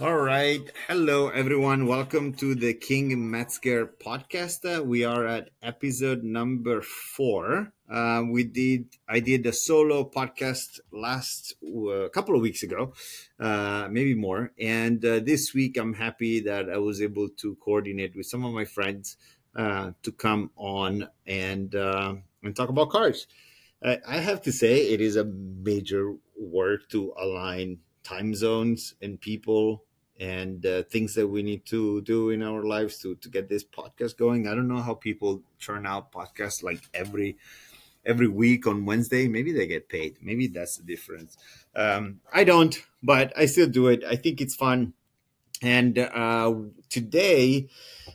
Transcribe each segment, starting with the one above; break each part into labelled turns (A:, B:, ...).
A: All right. Hello, everyone. Welcome to the King Metzger podcast. Uh, we are at episode number four. Uh, we did, I did a solo podcast last uh, couple of weeks ago, uh, maybe more. And uh, this week, I'm happy that I was able to coordinate with some of my friends to come on and and talk about cars. I have to say, it is a major work to align time zones and people and uh, things that we need to do in our lives to to get this podcast going. I don't know how people turn out podcasts like every every week on Wednesday. Maybe they get paid. Maybe that's the difference. Um, I don't, but I still do it. I think it's fun. And uh, today,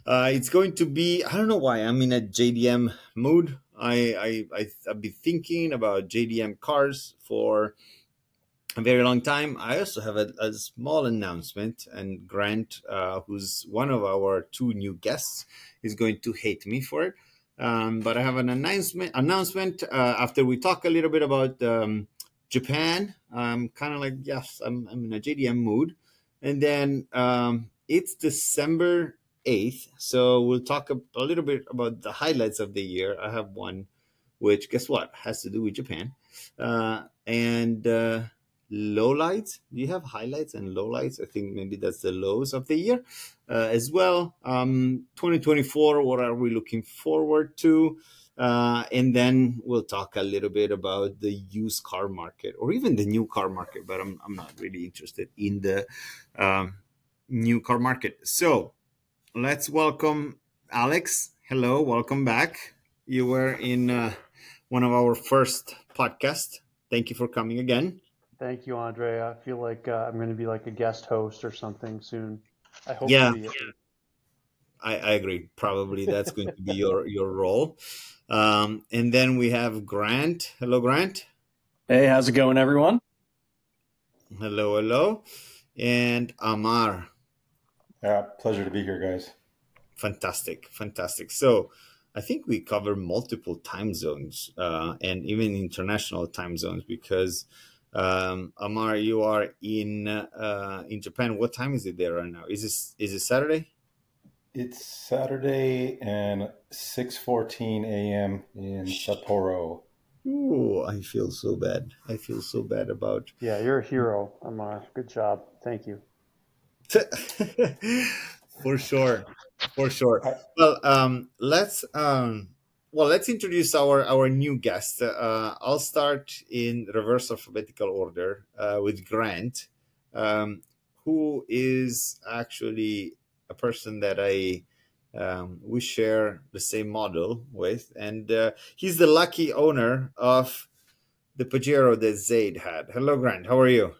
A: uh, it's going to be. I don't know why I'm in a JDM mood. I, I, I I've been thinking about JDM cars for a very long time. I also have a, a small announcement, and Grant, uh, who's one of our two new guests, is going to hate me for it. Um, but I have an announcement. Announcement uh, after we talk a little bit about um, Japan. I'm kind of like yes, I'm, I'm in a JDM mood, and then um, it's December eighth, so we'll talk a, a little bit about the highlights of the year. I have one, which guess what has to do with Japan, uh, and uh, lowlights. Do you have highlights and lowlights? I think maybe that's the lows of the year uh, as well. Um, 2024, what are we looking forward to? Uh, and then we'll talk a little bit about the used car market or even the new car market, but I'm, I'm not really interested in the um, new car market. So let's welcome Alex. Hello, welcome back. You were in uh, one of our first podcasts. Thank you for coming again.
B: Thank you, Andre. I feel like uh, I'm going to be like a guest host or something soon. I hope.
A: Yeah, I, I agree. Probably that's going to be your your role. Um, and then we have Grant. Hello, Grant.
C: Hey, how's it going, everyone?
A: Hello, hello. And Amar.
D: Yeah, pleasure to be here, guys.
A: Fantastic, fantastic. So, I think we cover multiple time zones uh, and even international time zones because um, Amar, you are in uh, in Japan. What time is it there right now? Is this is it Saturday?
D: It's Saturday and six fourteen a.m. in Sapporo.
A: Ooh, I feel so bad. I feel so bad about.
B: Yeah, you're a hero, Amar. Good job. Thank you.
A: for sure, for sure. Well, um, let's um, well, let's introduce our our new guest. Uh, I'll start in reverse alphabetical order uh, with Grant, um, who is actually a person that I um, we share the same model with, and uh, he's the lucky owner of the Pajero that Zaid had. Hello, Grant. How are you?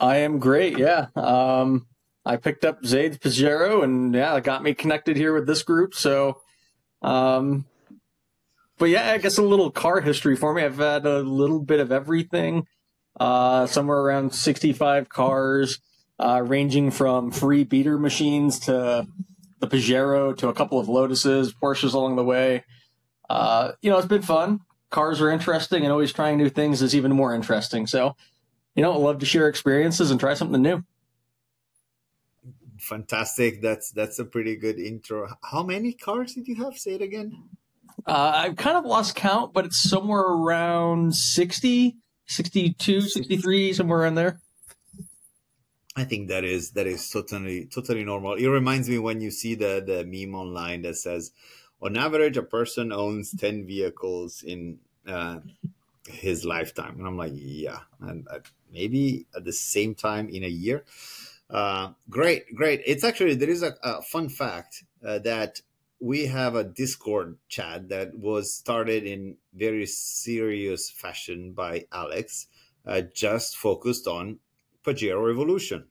C: I am great. Yeah. Um, I picked up Zaid's Pajero, and yeah, it got me connected here with this group. So, um, but yeah, I guess a little car history for me. I've had a little bit of everything, uh, somewhere around 65 cars, uh, ranging from free beater machines to the Pajero to a couple of Lotuses, Porsches along the way. Uh, you know, it's been fun. Cars are interesting, and always trying new things is even more interesting. So, you know, I love to share experiences and try something new.
A: Fantastic. That's that's a pretty good intro. How many cars did you have? Say it again.
C: Uh, I've kind of lost count, but it's somewhere around 60, 62, 63, somewhere in there.
A: I think that is that is totally totally normal. It reminds me when you see the the meme online that says, on average, a person owns ten vehicles in uh, his lifetime, and I'm like, yeah, and uh, maybe at the same time in a year. Uh, great, great. It's actually there is a, a fun fact uh, that we have a Discord chat that was started in very serious fashion by Alex, uh, just focused on Pajero Evolution,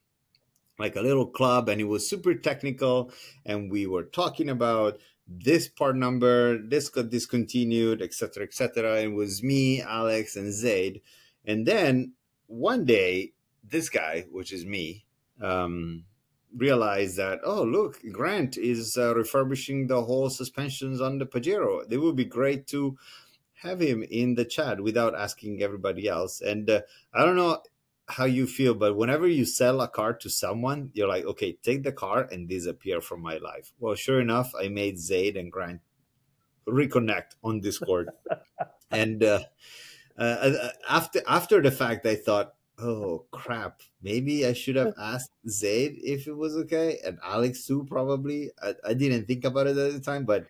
A: like a little club, and it was super technical. And we were talking about this part number, this got discontinued, etc., etc. It was me, Alex, and Zaid. And then one day, this guy, which is me, um, realize that oh look grant is uh, refurbishing the whole suspensions on the pajero. It would be great to have him in the chat without asking everybody else. And uh, i don't know how you feel, but whenever you sell a car to someone, you're like, okay, take the car and disappear from my life. Well, sure enough, I made Zaid and Grant reconnect on Discord, and uh, uh, uh, after after the fact, I thought, oh crap, maybe I should have asked Zaid if it was okay, and Alex too, probably. I, I didn't think about it at the time, but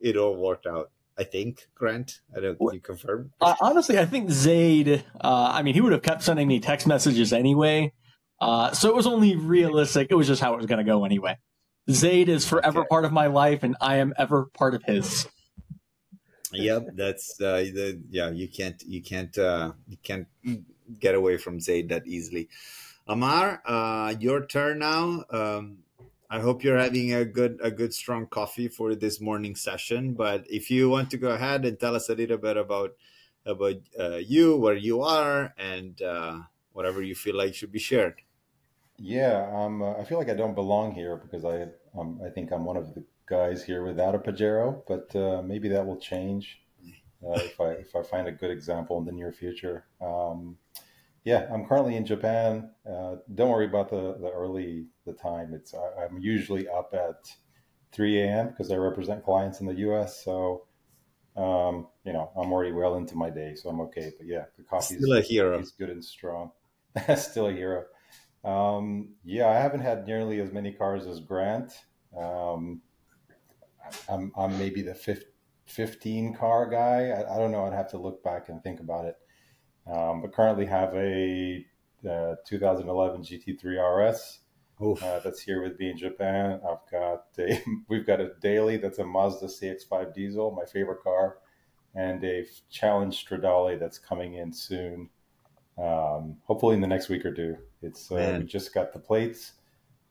A: it all worked out. I think Grant. I don't. Can you confirm?
C: Uh, honestly, I think Zaid. Uh, I mean, he would have kept sending me text messages anyway, uh, so it was only realistic. It was just how it was going to go anyway. Zaid is forever okay. part of my life, and I am ever part of his.
A: Yep, that's uh, the, yeah. You can't you can't uh, you can't get away from Zaid that easily. Amar, uh, your turn now. Um, I hope you're having a good a good strong coffee for this morning session. But if you want to go ahead and tell us a little bit about about uh, you, where you are, and uh, whatever you feel like should be shared.
D: Yeah, um, uh, I feel like I don't belong here because I um, I think I'm one of the guys here without a Pajero, but uh, maybe that will change uh, if I if I find a good example in the near future. Um, yeah, I'm currently in Japan. Uh, don't worry about the, the early the time. It's I, am usually up at 3 a.m. because I represent clients in the U.S. So, um, you know, I'm already well into my day, so I'm okay. But yeah, the coffee
A: still a hero.
D: Is good and strong. still a hero. Um, yeah, I haven't had nearly as many cars as Grant. Um, I'm, I'm maybe the 15 car guy. I, I don't know. I'd have to look back and think about it um, but currently have a uh, 2011 GT3 RS uh, that's here with me in Japan. I've got a, we've got a daily that's a Mazda CX-5 diesel, my favorite car, and a Challenge Stradale that's coming in soon. Um, hopefully in the next week or two. It's uh, we just got the plates,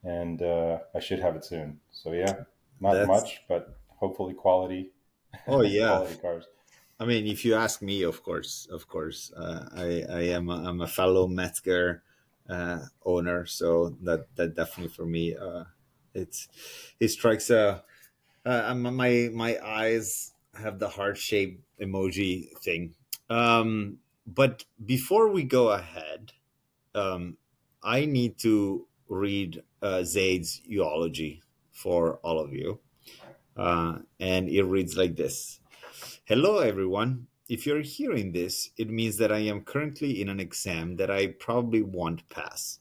D: and uh, I should have it soon. So yeah, not that's... much, but hopefully quality.
A: Oh yeah, quality cars. I mean, if you ask me, of course, of course, uh, I, I am a, I'm a fellow Mezger uh, owner, so that that definitely for me, uh, it's it strikes a my my eyes have the heart shaped emoji thing. Um, but before we go ahead, um, I need to read uh, Zaid's eulogy for all of you, uh, and it reads like this. Hello, everyone. If you're hearing this, it means that I am currently in an exam that I probably won't pass.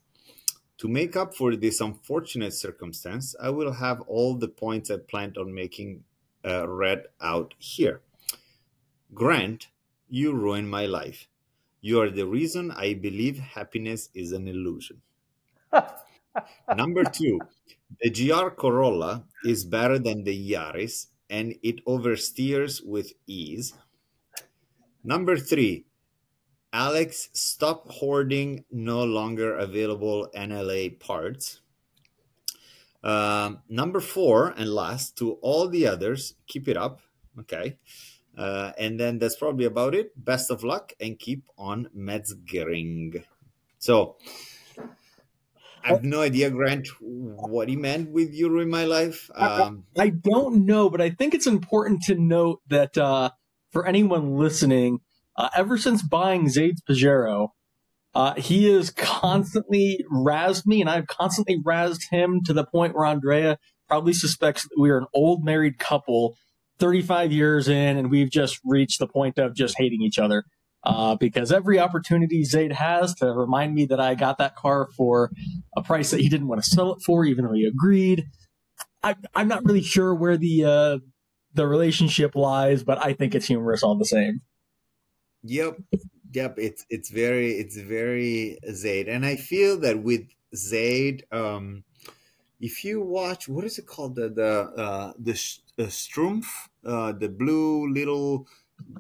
A: To make up for this unfortunate circumstance, I will have all the points I planned on making uh, read out here. Grant, you ruined my life. You are the reason I believe happiness is an illusion. Number two, the GR Corolla is better than the Yaris and it oversteers with ease. Number three, Alex, stop hoarding no longer available NLA parts. Um, number four, and last, to all the others, keep it up. Okay. Uh, and then that's probably about it. Best of luck and keep on Metzgering. So, I have no idea, Grant, what he meant with you in my life.
C: Um, I, I, don't know, but I think it's important to note that uh, for anyone listening, uh, ever since buying Zaid's Pajero, uh, he has constantly razzed me, and I've constantly razzed him to the point where Andrea probably suspects that we are an old married couple, 35 years in, and we've just reached the point of just hating each other uh, because every opportunity Zaid has to remind me that I got that car for a price that he didn't want to sell it for, even though he agreed. I, am not really sure where the uh, the relationship lies, but I think it's humorous all the same.
A: Yep, yep. It's it's very it's very Zaid, and I feel that with Zaid, um, if you watch what is it called the the uh, the uh, Strumpf, uh, the blue little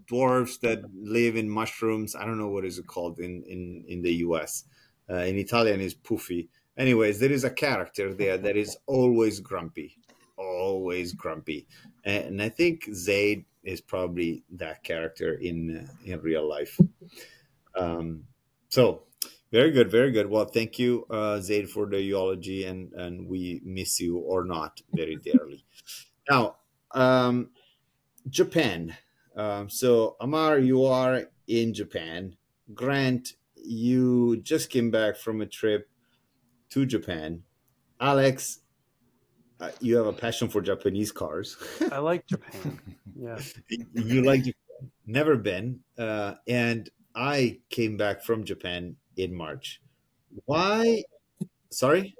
A: dwarfs that live in mushrooms. I don't know what is it called in in in the U.S. Uh, in Italian is puffy. Anyways, there is a character there that is always grumpy, always grumpy, and I think Zaid is probably that character in uh, in real life. Um, so very good, very good. Well, thank you, uh, Zaid, for the eulogy, and and we miss you or not very dearly. now, um, Japan. Um, so Amar, you are in Japan. Grant, you just came back from a trip to Japan. Alex, uh, you have a passion for Japanese cars.
B: I like Japan. Yeah.
A: you like Japan. Never been. Uh, and I came back from Japan in March. Why? Sorry?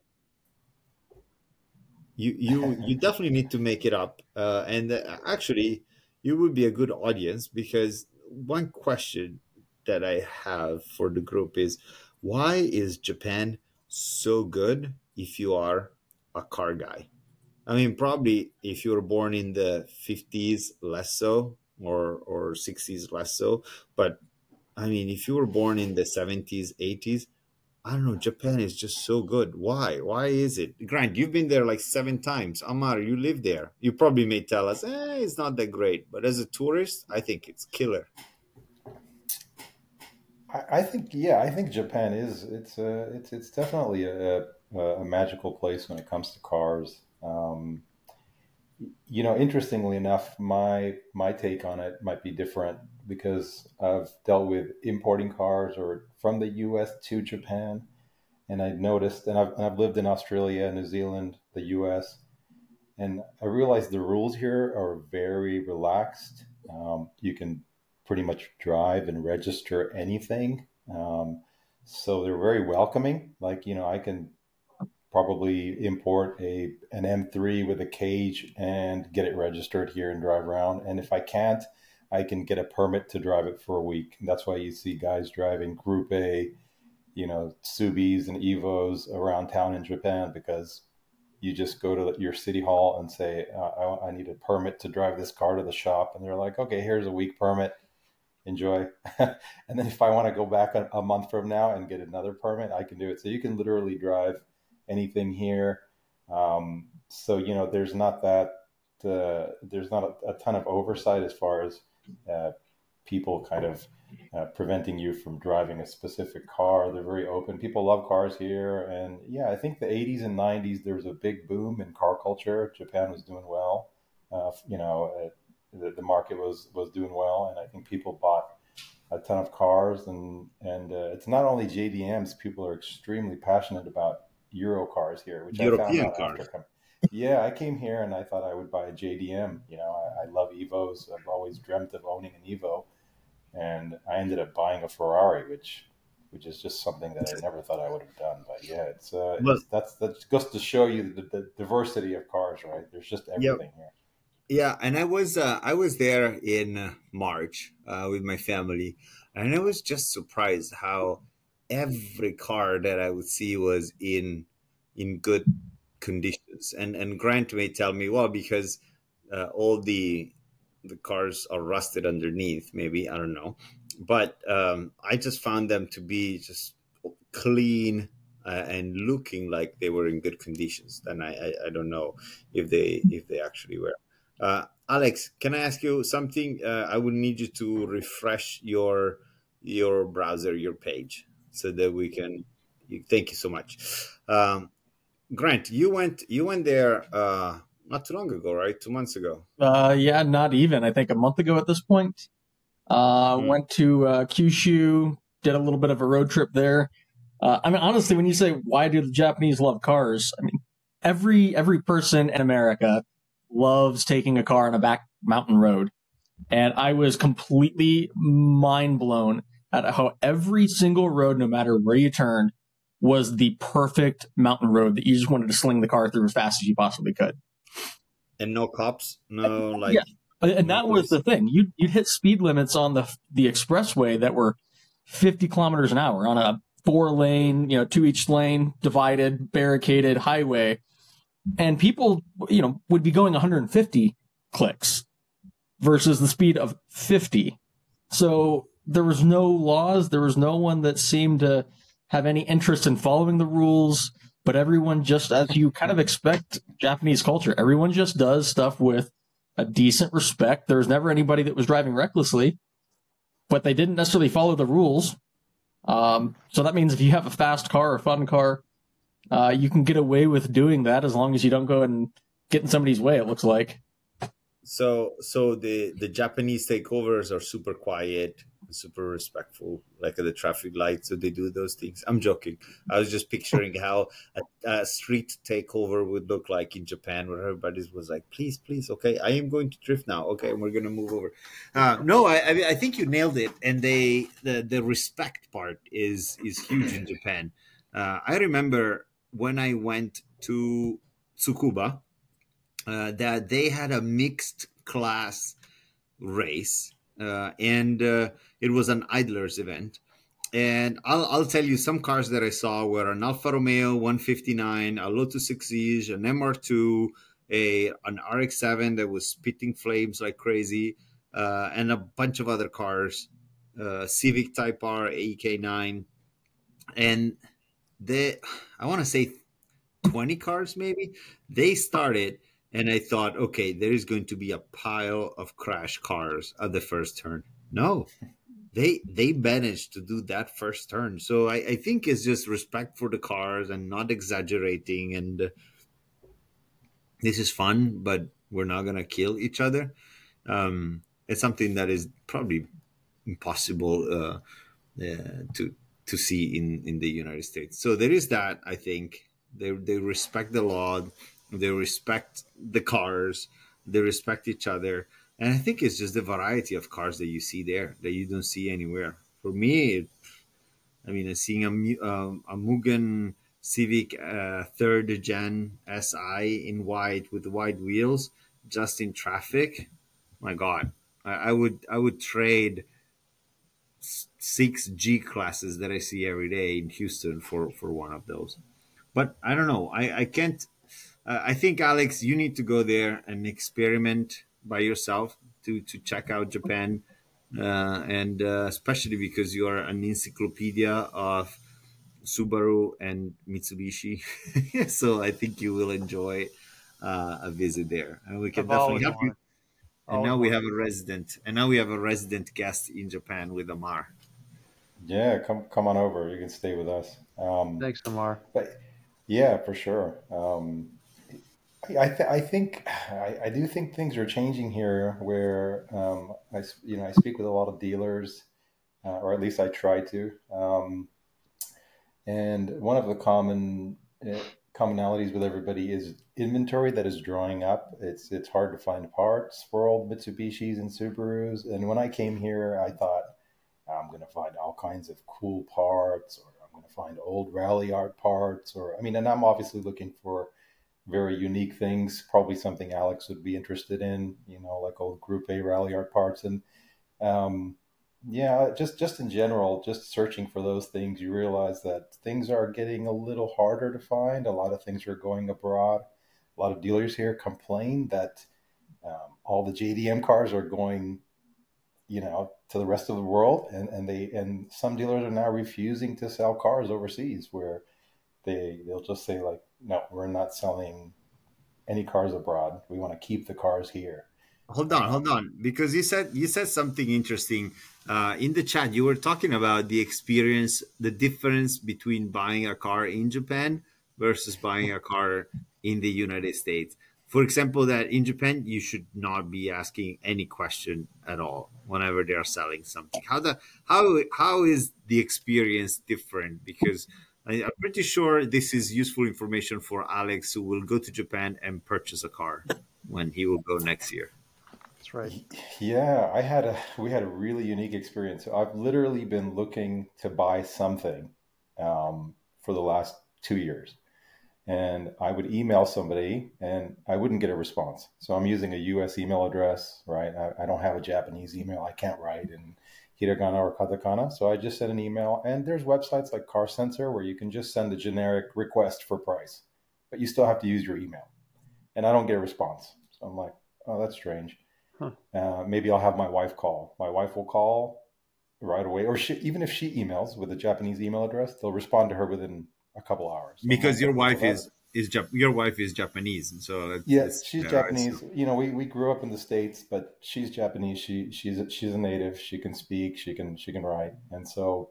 A: You, you, you definitely need to make it up. Uh, and uh, actually, you would be a good audience because one question that I have for the group is why is Japan so good if you are a car guy? I mean, probably if you were born in the 50s, less so, or, or 60s, less so. But I mean, if you were born in the 70s, 80s, I don't know, Japan is just so good. Why? Why is it? Grant, you've been there like seven times. Amar, you live there. You probably may tell us, eh, it's not that great. But as a tourist, I think it's killer.
D: I, think, yeah, I think Japan is. It's a, it's it's definitely a, a magical place when it comes to cars. Um, you know, interestingly enough, my my take on it might be different because I've dealt with importing cars or from the U.S. to Japan, and I noticed, and I've, and I've lived in Australia, New Zealand, the U.S., and I realized the rules here are very relaxed. Um, you can pretty much drive and register anything, um, so they're very welcoming. Like you know, I can probably import a an M3 with a cage and get it registered here and drive around. And if I can't, I can get a permit to drive it for a week. And that's why you see guys driving Group A, you know, Subies and Evos around town in Japan because you just go to your city hall and say, uh, I, I need a permit to drive this car to the shop. And they're like, okay, here's a week permit. Enjoy. and then if I want to go back a, a month from now and get another permit, I can do it. So you can literally drive anything here. Um, so you know, there's not that uh, there's not a, a, ton of oversight as far as uh, people kind of uh, preventing you from driving a specific car. They're very open. People love cars here, and yeah, I think the 80s and 90s there was a big boom in car culture. Japan was doing well. Uh, you know, the, the market was was doing well, and I think people bought a ton of cars and and uh, it's not only JDMs people are extremely passionate about Euro cars here, which European I found out cars. Yeah, I came here and I thought I would buy a JDM. You know, I, I, love Evos. I've always dreamt of owning an Evo, and I ended up buying a Ferrari, which which is just something that I never thought I would have done. But yeah, it's, uh, it's that's that goes to show you the, the, diversity of cars, right? There's just everything yep. here.
A: Yeah, and I was uh, I was there in uh, March uh, with my family, and I was just surprised how every car that I would see was in in good conditions. And and Grant may tell me, well, because uh, all the the cars are rusted underneath. Maybe I don't know, but um, I just found them to be just clean uh, and looking like they were in good conditions. Then I, I, I don't know if they if they actually were. Uh, Alex, can I ask you something? Uh, I would need you to refresh your your browser, your page so that we can. Thank you so much, um, Grant. You went you went there uh, not too long ago, right? Two months ago.
C: Uh, yeah, not even. I think a month ago at this point. Uh, mm. Went to uh, Kyushu, did a little bit of a road trip there. Uh, I mean, honestly, when you say why do the Japanese love cars, I mean, every every person in America loves taking a car on a back mountain road, and I was completely mind blown at how every single road, no matter where you turned, was the perfect mountain road that you just wanted to sling the car through as fast as you possibly could.
A: And no cops, no like. Yeah.
C: And that was the thing. You'd, you'd hit speed limits on the the expressway that were 50 kilometers an hour on a four lane, you know, two each lane, divided, barricaded highway. And people, you know, would be going 150 clicks versus the speed of 50. So there was no laws. There was no one that seemed to have any interest in following the rules. But everyone just, as you kind of expect Japanese culture, everyone just does stuff with a decent respect. There was never anybody that was driving recklessly, but they didn't necessarily follow the rules. Um, so that means if you have a fast car or fun car, uh, you can get away with doing that as long as you don't go and get in somebody's way. It looks like.
A: So, so the the Japanese takeovers are super quiet super respectful, like at the traffic lights. So they do those things. I'm joking. I was just picturing how a, a, street takeover would look like in Japan, where everybody was like, "Please, please, okay, I am going to drift now. Okay, we're going to move over." Uh, no, I, I, think you nailed it. And they the the respect part is is huge in Japan. Uh, I remember when I went to Tsukuba, uh, that they had a mixed class race and uh, it was an idlers event. And I'll, I'll tell you some cars that I saw were an Alfa Romeo 159, a Lotus Exige, an MR2, a an RX-7 that was spitting flames like crazy, uh, and a bunch of other cars, uh, Civic Type R, AEK9, and they, I want to say 20 cars maybe. They started and I thought, okay, there is going to be a pile of crash cars at the first turn. No, they they managed to do that first turn. So I, I think it's just respect for the cars and not exaggerating. And uh, this is fun, but we're not gonna kill each other. Um, it's something that is probably impossible uh, uh, to to see in in the United States. So there is that. I think they they respect the law they respect the cars, they respect each other, and I think it's just the variety of cars that you see there that you don't see anywhere. For me, I mean, seeing a um, a Mugen Civic uh, third gen SI in white with white wheels, just in traffic. My God, I, I would I would trade six G classes that I see every day in Houston for for one of those. But I don't know. I I can't uh, I think Alex, you need to go there and experiment by yourself to to check out Japan, uh, and uh, especially because you are an encyclopedia of Subaru and Mitsubishi, so I think you will enjoy uh, a visit there, and we can I've definitely help you. And now we have a resident, and now we have a resident guest in Japan with Amar.
D: Yeah, come come on over. You can stay with us.
B: Um, Thanks, Amar.
D: But yeah, for sure. Um, I, th- I think I, I, do think things are changing here where um, I you know I speak with a lot of dealers uh, or at least I try to um, and one of the common uh, commonalities with everybody is inventory that is drawing up. It's it's hard to find parts for old Mitsubishis and Subarus and when I came here I thought I'm going to find all kinds of cool parts or I'm going to find old Ralliart parts or I mean and I'm obviously looking for very unique things. Probably something Alex would be interested in. You know, like old Group A Ralliart parts, and um, yeah, just just in general, just searching for those things, you realize that things are getting a little harder to find. A lot of things are going abroad. A lot of dealers here complain that um, all the JDM cars are going, you know, to the rest of the world, and and they and some dealers are now refusing to sell cars overseas, where they they'll just say like no, we're not selling any cars abroad. We want to keep the cars here.
A: Hold on, hold on, because you said you said something interesting uh, in the chat. You were talking about the experience, the difference between buying a car in Japan versus buying a car in the United States. For example, that in Japan you should not be asking any question at all whenever they are selling something. How the how how is the experience different? Because I, am pretty sure this is useful information for Alex, who will go to Japan and purchase a car when he will go next year.
B: That's right.
D: Yeah, I had a we had a really unique experience. I've literally been looking to buy something um, for the last two years, and I would email somebody and I wouldn't get a response. So I'm using a U.S. email address, right? I, I don't have a Japanese email. I can't write and hiragana or katakana. So I just sent an email, and there's websites like Car Sensor where you can just send a generic request for price, but you still have to use your email. And I don't get a response. So I'm like, oh, that's strange. Huh. Uh, maybe I'll have my wife call. My wife will call right away, or she, even if she emails with a Japanese email address, they'll respond to her within a couple hours.
A: Because like, your wife is is Jap- your wife is Japanese, so
D: yes, she's yeah, Japanese. You know, we, we grew up in the states, but she's Japanese. She she's a, she's a native. She can speak. She can she can write, and so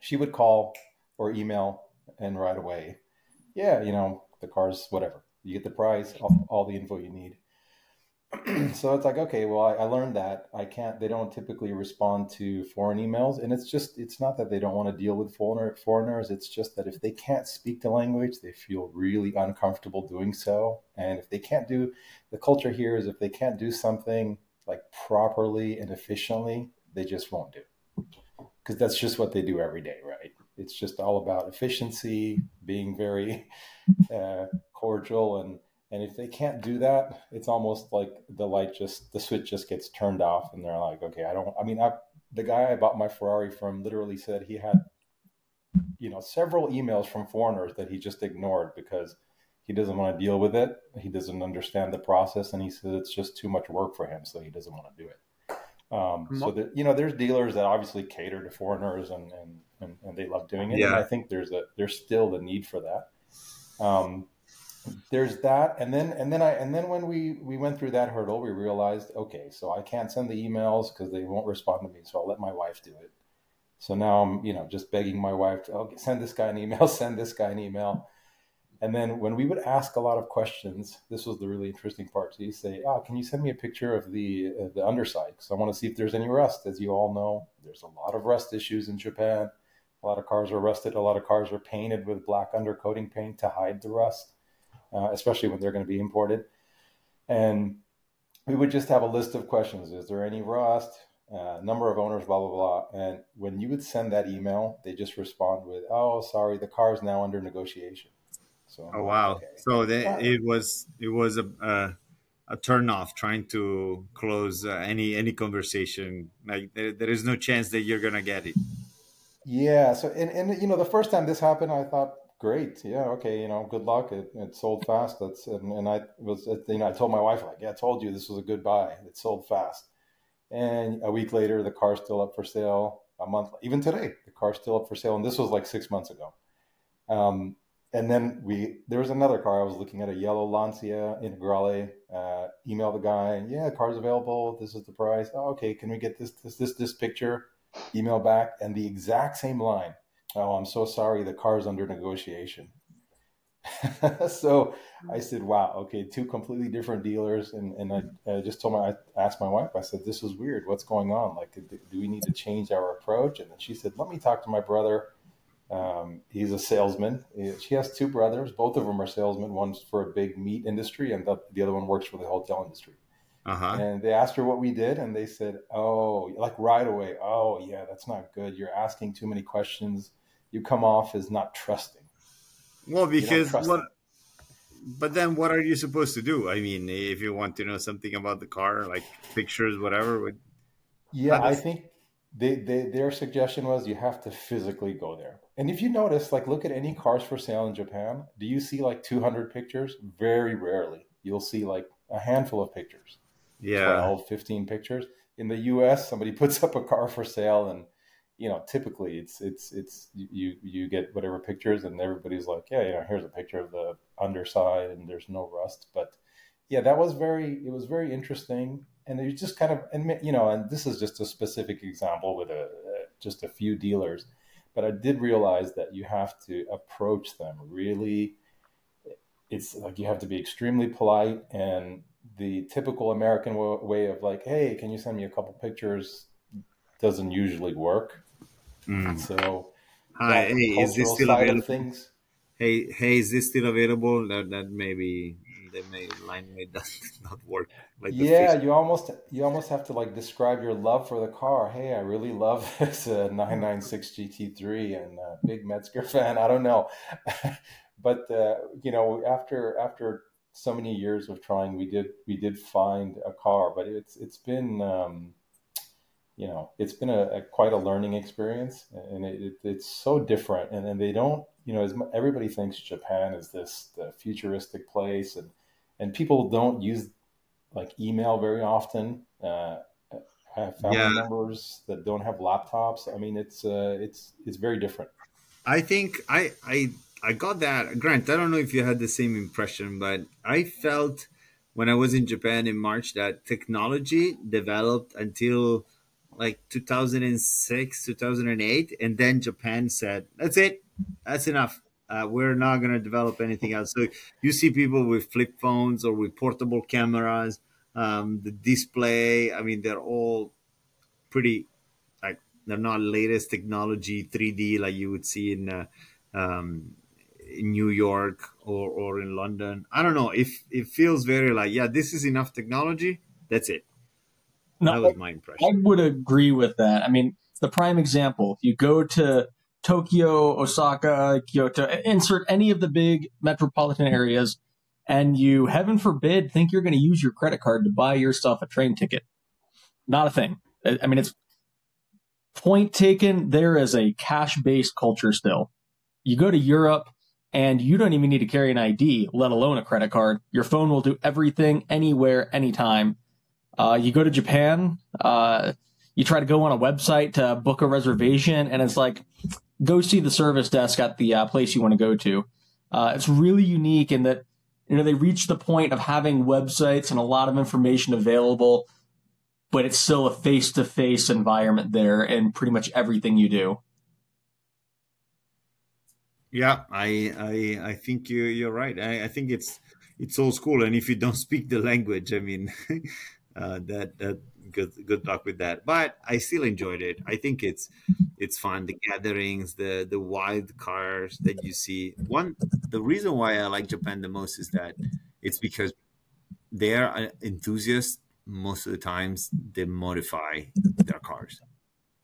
D: she would call or email and right away. Yeah, you know the car's whatever. You get the price, all, all the info you need. so it's like okay well I, I, learned that. I can't they don't typically respond to foreign emails. And it's just it's not that they don't want to deal with foreigner, foreigners. It's just that if they can't speak the language they feel really uncomfortable doing so. And if they can't do the culture here is if they can't do something like properly and efficiently they just won't do because that's just what they do every day right? It's just all about efficiency being very uh, cordial and and if they can't do that, it's almost like the light just the switch just gets turned off, and they're like, okay, I don't. I mean, I, the guy I bought my Ferrari from literally said he had, you know, several emails from foreigners that he just ignored because he doesn't want to deal with it. He doesn't understand the process, and he said it's just too much work for him, so he doesn't want to do it. Um, so that you know, there's dealers that obviously cater to foreigners, and and, and, and they love doing it. Yeah. And I think there's a there's still the need for that. Um, there's that. And then and then i and then when we we went through that hurdle we realized okay so i can't send the emails because they won't respond to me so i'll let my wife do it. So now i'm you know just begging my wife to okay, send this guy an email send this guy an email. And then when we would ask a lot of questions this was the really interesting part. So you say oh can you send me a picture of the uh, the underside? Because i want to see if there's any rust. As you all know there's a lot of rust issues in japan. A lot of cars are rusted. A lot of cars are painted with black undercoating paint to hide the rust uh, especially when they're going to be imported. And we would just have a list of questions. Is there any rust? Uh, number of owners, blah, blah, blah. And when you would send that email, they just respond with, oh, sorry, the car is now under negotiation.
A: So, oh, wow. Okay. So the, it was, it was a, a, a turn off trying to close uh, any, any conversation. Like there, there is no chance that you're going to get it.
D: Yeah. So, and, and, you know, the first time this happened, I thought, great. Yeah okay you know good luck. It, it sold fast. That's and, and i was you know i told my wife like yeah i told you this was a good buy. It sold fast. And a week later the car's still up for sale. A month even today the car's still up for sale. And this was like six months ago. Um, and then we there was another car i was looking at a yellow lancia integrale uh, email the guy yeah car's available. This is the price. Oh, okay. Can we get this this this this picture? Email back. And the exact same line Oh, I'm so sorry. The car's under negotiation. so I said, wow, okay, two completely different dealers. And, and I, I, just told my, I asked my wife, I said, this is weird. What's going on? Like, do we need to change our approach? And then she said, let me talk to my brother. Um, he's a salesman. She has two brothers. Both of them are salesmen. One's for a big meat industry, and the, the other one works for the hotel industry. Uh-huh. And they asked her what we did, and they said, "Oh, like right away. Oh, yeah, that's not good. You're asking too many questions you come off as not trusting.
A: Well, because what? But then, what are you supposed to do? I mean, if you want to know something about the car, like pictures, whatever. Would,
D: yeah, I think they, they, their suggestion was you have to physically go there. And if you notice, like, look at any cars for sale in Japan. Do you see like 200 pictures? Very rarely. You'll see like a handful of pictures.
A: Yeah.
D: 12, 15 pictures. In the US, somebody puts up a car for sale and you know, typically it's it's it's you you get whatever pictures and everybody's like, yeah, you know, here's a picture of the underside and there's no rust. But yeah, that was very it was very interesting, and it just kind of and you know, and this is just a specific example with a just a few dealers, but I did realize that you have to approach them really. It's like you have to be extremely polite and the typical American way of like, hey, can you send me a couple pictures? Doesn't usually work Mm. So,
A: hi, hey, is this still available? Things. Hey, hey, is this still available? That that maybe the may line may not work.
D: Like yeah, you almost you almost have to like describe your love for the car. Hey, I really love this uh, 996 GT3 and uh, big Mezger fan. I don't know, but uh, you know, after after so many years of trying, we did we did find a car, but it's it's been um, you know, it's been a, a quite a learning experience, and it, it, it's so different. And then they don't, you know, as everybody thinks Japan is this the futuristic place, and and people don't use like email very often. Uh, have family yeah. members that don't have laptops. I mean, it's uh, it's it's very different.
A: I think I I I got that. Grant, I don't know if you had the same impression, but I felt when I was in Japan in March that technology developed until like 2006 2008 and then japan said that's it that's enough uh, we're not going to develop anything else so you see people with flip phones or with portable cameras Um, the display, I mean, they're all pretty like they're not latest technology 3D like you would see in uh, um, in New York or, or in London. I don't know. If it feels very like, yeah, this is enough technology. That's it. No, that was my impression.
C: I would agree with that. I mean, the prime example. If You go to Tokyo, Osaka, Kyoto, insert any of the big metropolitan areas, and you, heaven forbid, think you're going to use your credit card to buy yourself a train ticket. Not a thing. I mean, it's point taken. There is a cash based culture still. You go to Europe, and you don't even need to carry an ID, let alone a credit card. Your phone will do everything, anywhere, anytime. Uh, you go to Japan, uh, you try to go on a website to book a reservation, and it's like, go see the service desk at the uh, place you want to go to. Uh, it's really unique in that you know they reach the point of having websites and a lot of information available, but it's still a face-to-face environment there, and pretty much everything you do.
A: Yeah, I I I think you you're right. I, I think it's it's old school, and if you don't speak the language, I mean, uh, that that good good luck with that. But I still enjoyed it. I think it's it's fun. The gatherings, the the wild cars that you see. One the reason why I like Japan the most is that it's because they are enthusiasts. Most of the times, they modify their cars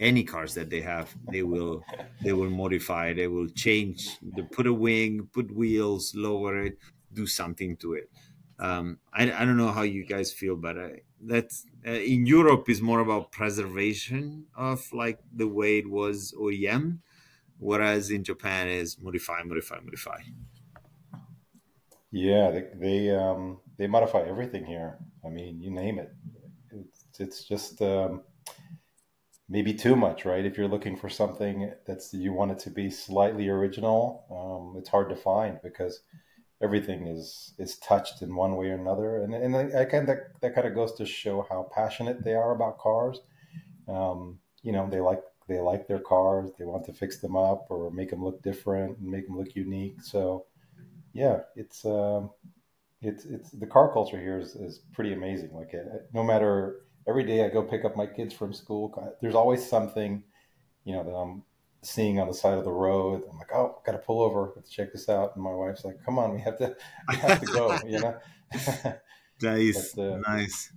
A: any cars that they have they will they will modify they will change they put a wing put wheels lower it do something to it um, I, I don't know how you guys feel but I, that's uh, in europe is more about preservation of like the way it was oem whereas in japan is modify modify modify.
D: Yeah they they, um, they modify everything here. I mean you name it. It's, it's just um, maybe too much, right? If you're looking for something that's you want it to be slightly original, um, it's hard to find because everything is is touched in one way or another, and and I kind of that, that kind of goes to show how passionate they are about cars. Um, you know, they like they like their cars, they want to fix them up or make them look different and make them look unique. So, yeah, it's. Um, it's, it's the car culture here is, is pretty amazing. Like uh, no matter every day I go pick up my kids from school. There's always something, you know, that I'm seeing on the side of the road. I'm like, oh, i got to pull over. Let's check this out. And my wife's like, come on, we have to, we have to go. you know.
A: nice, but, uh, nice,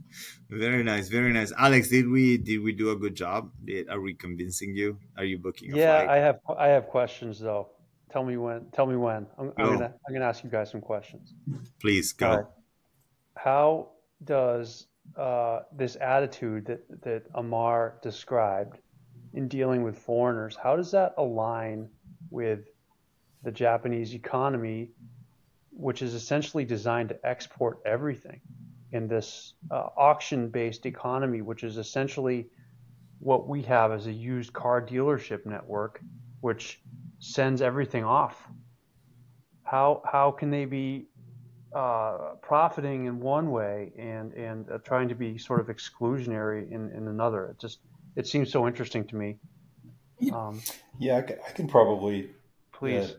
A: very nice, very nice. Alex, did we did we do a good job? Did, are we convincing you? Are you booking?
B: yeah, flight? I have I have questions though. Tell me when. Tell me when. I'm, I'm gonna I'm gonna ask you guys some questions.
A: Please go. Right.
B: How does uh, this attitude that, that Amar described in dealing with foreigners, how does that align with the Japanese economy, which is essentially designed to export everything in this uh, auction based economy, which is essentially what we have as a used car dealership network, which sends everything off? How, how can they be uh, profiting in one way and and uh, trying to be sort of exclusionary in, in another. It just it seems so interesting to me.
D: Um, yeah, I can probably
B: please.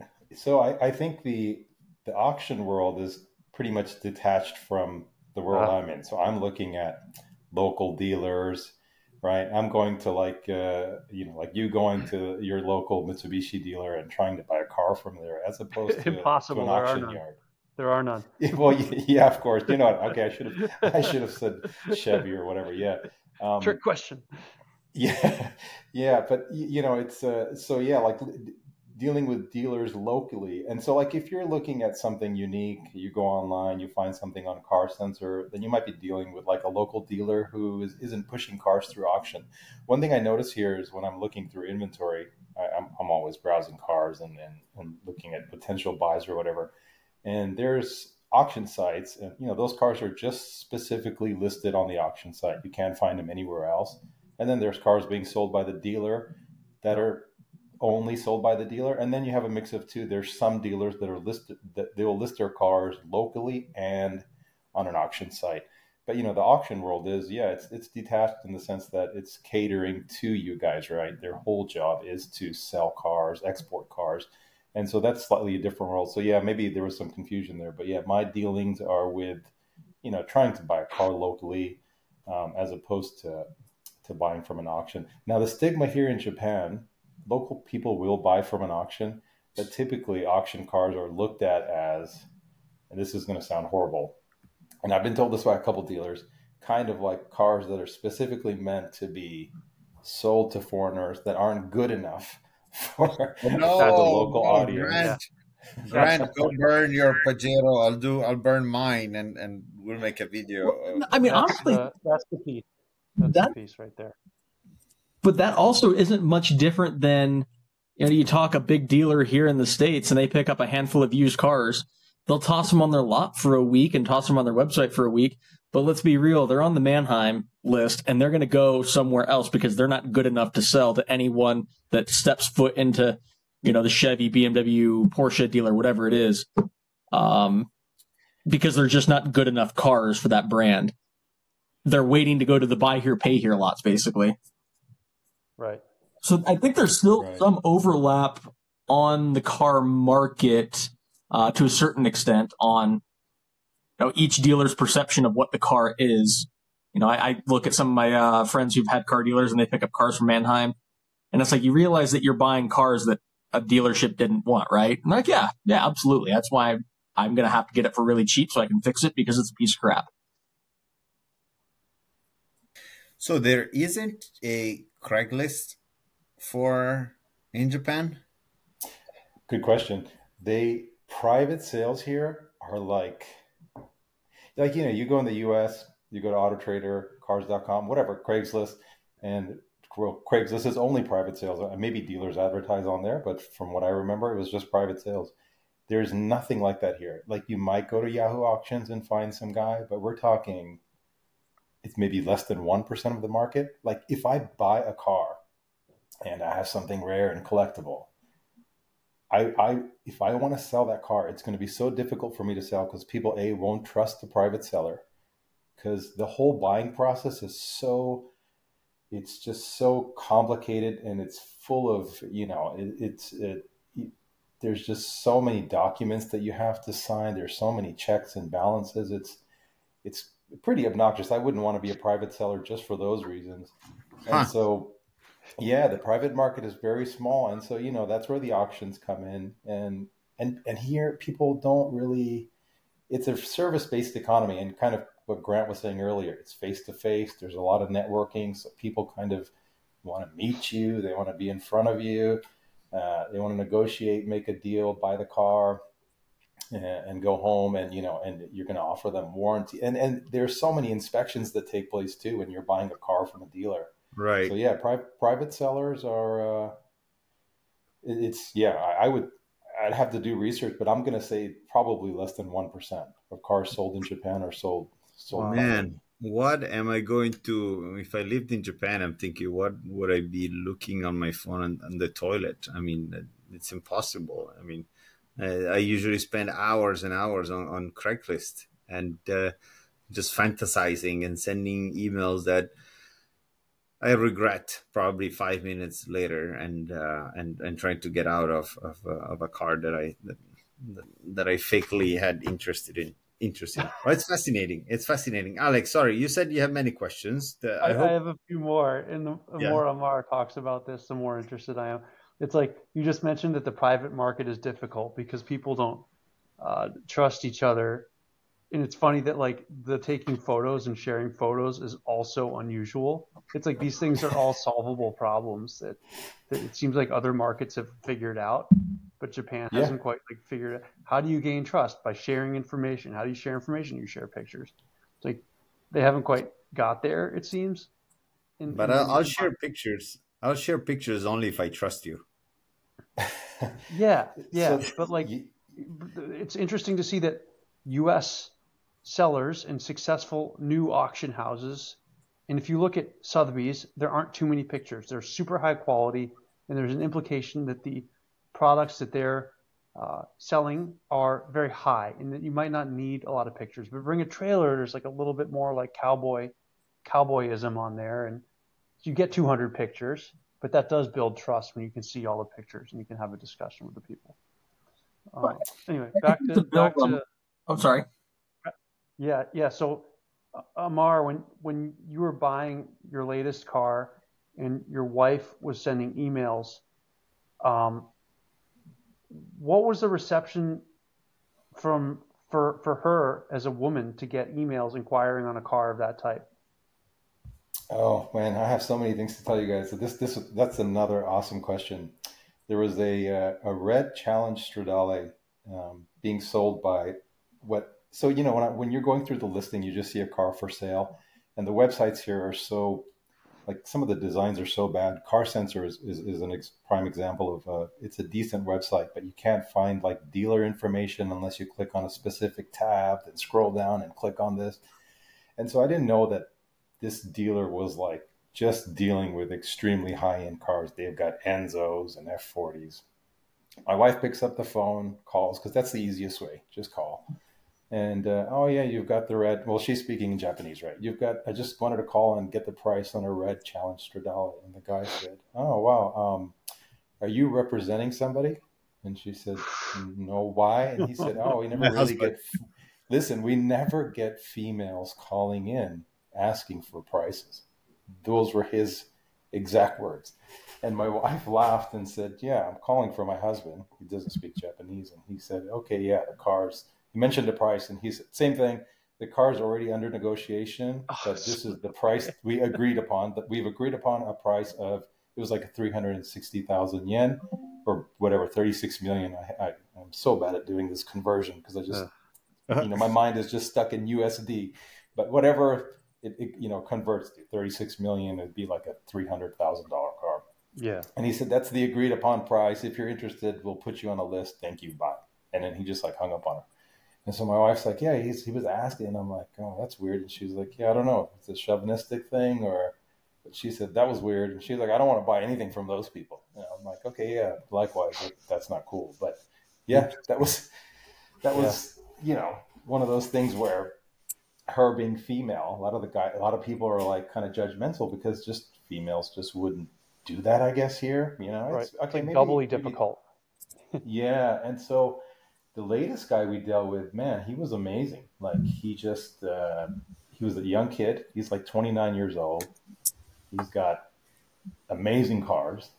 D: Uh, so I, I think the the auction world is pretty much detached from the world uh, I'm in. So I'm looking at local dealers, right? I'm going to like uh, you know like you going to your local Mitsubishi dealer and trying to buy a car from there as opposed to,
B: Impossible.
D: to an auction yard.
B: There are none.
D: well, yeah, of course. You know, what? okay, I should have, I should have said Chevy or whatever. Yeah.
B: Um, Trick question.
D: Yeah, yeah, but you know, it's uh, so yeah, like dealing with dealers locally, and so like if you're looking at something unique, you go online, you find something on Car Sensor, then you might be dealing with like a local dealer who is, isn't pushing cars through auction. One thing I notice here is when I'm looking through inventory, I, am I'm, I'm always browsing cars and, and and looking at potential buys or whatever and there's auction sites and you know those cars are just specifically listed on the auction site. You can't find them anywhere else. And then there's cars being sold by the dealer that are only sold by the dealer. And then you have a mix of two. There's some dealers that are listed that they will list their cars locally and on an auction site. But you know the auction world is yeah it's it's detached in the sense that it's catering to you guys right? Their whole job is to sell cars export cars and so that's slightly a different world. So yeah, maybe there was some confusion there, but yeah, my dealings are with you know trying to buy a car locally um, as opposed to to buying from an auction. Now the stigma here in Japan, local people will buy from an auction, but typically auction cars are looked at as, and this is going to sound horrible, and I've been told this by a couple dealers, kind of like cars that are specifically meant to be sold to foreigners that aren't good enough for,
A: no,
D: the local
A: no,
D: audience.
A: Grant, Grant, go burn your Pajero. I'll do. I'll burn mine, and and we'll make a video. of-
C: I mean,
B: That's
C: honestly,
B: the, that's the piece. That's
C: That-
B: the piece right there.
C: but that also isn't much different than you know you talk a big dealer here in the states and they pick up a handful of used cars they'll toss them on their lot for a week and toss them on their website for a week but let's be real they're on the manheim list and they're going to go somewhere else because they're not good enough to sell to anyone that steps foot into you know the chevy bmw porsche dealer whatever it is um, because they're just not good enough cars for that brand they're waiting to go to the buy here pay here lots basically
B: Right.
C: so I think there's still
D: Right.
C: some overlap on the car market uh, to a certain extent on you know, each dealer's perception of what the car is. You know, I, I look at some of my uh, friends who've had car dealers and they pick up cars from Manheim, and it's like you realize that you're buying cars that a dealership didn't want, right? I'm like, yeah, yeah, absolutely. That's why I'm going to have to get it for really cheap so I can fix it because it's a piece of crap.
A: So there isn't a Craigslist for in Japan.
D: Good question. They private sales here are like like you know, you go in the US, you go to Auto Trader, cars.com, whatever, Craigslist, and well, Craigslist is only private sales. Uh, Maybe dealers advertise on there, but from what I remember, it was just private sales. There's nothing like that here. Like you might go to Yahoo auctions and find some guy, but we're talking it's maybe less than 1% of the market. Like if I buy a car and I have something rare and collectible, I, I if I want to sell that car, it's going to be so difficult for me to sell because people a won't trust the private seller because the whole buying process is so it's just so complicated and it's full of you know it, it's it, it, there's just so many documents that you have to sign. There's so many checks and balances. It's it's pretty obnoxious. I wouldn't want to be a private seller just for those reasons.
A: Huh.
D: and so yeah the private market is very small and so you know that's where the auctions come in and and and here people don't really it's a service based economy and kind of what grant was saying earlier it's face to face there's a lot of networking so people kind of want to meet you they want to be in front of you uh, they want to negotiate make a deal buy the car and, and go home and you know and you're going to offer them warranty and and there's so many inspections that take place too when you're buying a car from a dealer
A: Right.
D: so yeah, pri- private sellers are. Uh, it's yeah. I, I would. I'd have to do research, but I'm going to say probably less than one percent of cars sold in Japan are sold. sold
A: Man, what am I going to? If I lived in Japan, I'm thinking, what would I be looking on my phone on, on the toilet? I mean, it's impossible. I mean, I, I usually spend hours and hours on, on Craigslist and uh, just fantasizing and sending emails that I regret probably five minutes later, and uh, and and trying to get out of of, uh, of a car that I that, that I fakely had interested in. Interesting. Well, it's fascinating. It's fascinating. Alex, sorry, you said you have many questions. The-
B: I,
A: I
B: I, have a few more, and the, the
A: Yeah.
B: more Amar talks about this, the more interested I am. It's like you just mentioned that the private market is difficult because people don't uh, trust each other, and it's funny that like the taking photos and sharing photos is also unusual. It's like these things are all solvable problems that, that it seems like other markets have figured out, but Japan
D: Yeah.
B: hasn't quite like figured out. How do you gain trust by sharing information? How do you share information? You share pictures. It's like they haven't quite got there. It seems. In-
A: but
B: in-
A: I'll, I'll share pictures. I'll share pictures only if I trust you.
B: Yeah, yeah,
D: So
B: but like
D: you-
B: it's interesting to see that U.S. sellers and successful new auction houses, and if you look at Sotheby's, there aren't too many pictures. They're super high quality, and there's an implication that the products that they're uh, selling are very high, and that you might not need a lot of pictures. But bring a trailer, there's like a little bit more like cowboy cowboyism on there, and you get 200 pictures, but that does build trust when you can see all the pictures and you can have a discussion with the people. Um, anyway, back
C: To
B: back to
C: I'm sorry.
B: Yeah, yeah. So, uh, Amar, when when you were buying your latest car, and your wife was sending emails, um, what was the reception from for for her as a woman to get emails inquiring on a car of that type?
D: Oh man, I have so many things to tell you guys. So this this that's another awesome question. There was a uh, a red Challenge Stradale um, being sold by what? So you know when I, when you're going through the listing, you just see a car for sale, and the websites here are so like some of the designs are so bad. Car Sensor is, is, is an ex- prime example of uh, it's a decent website, but you can't find like dealer information unless you click on a specific tab, then scroll down and click on this. And so I didn't know that this dealer was like just dealing with extremely high end cars. They've got Enzos and F40s. My wife picks up the phone, calls because that's the easiest way. Just call and uh, oh yeah, you've got the red. Well, she's speaking in Japanese, right? You've got. I just wanted to call and get the price on a red Challenge Stradale, and the guy said, "Oh wow, um, are you representing somebody?" And she said, "No, why?" And he said, "Oh, we never really husband. get. Listen, we never get females calling in asking for prices. Those were his exact words." And my wife laughed and said, "Yeah, I'm calling for my husband. He doesn't speak Japanese." And he said, "Okay, yeah, the car's." He mentioned the price and he said same thing. The car is already under negotiation oh, but this is the price we agreed upon that we've agreed upon a price of it was like 360,000 yen or whatever 36 million. I, I am so bad at doing this conversion because I just uh, you know my mind is just stuck in USD but whatever it, it you know converts to 36 million it'd be like a $300,000 car.
B: Yeah.
D: And he said that's the agreed upon price. If you're interested we'll put you on a list. Thank you. Bye. And then he just like hung up on her and so my wife's like, yeah, he's, he was asking. And I'm like, oh, that's weird. And she's like, yeah, I don't know. It's a chauvinistic thing or, but she said that was weird. And she's like, I don't want to buy anything from those people. And I'm like, okay, yeah, likewise. That's not cool. But yeah, that was, that was, yeah. you know, one of those things where her being female, a lot of the guy, a lot of people are like kind of judgmental because just females just wouldn't do that, I guess here, you know,
B: right. okay, maybe, doubly maybe, difficult.
D: yeah. And so, the latest guy we dealt with, man, he was amazing. Like he just uh, he was a young kid. He's like 29 years old. He's got amazing cars.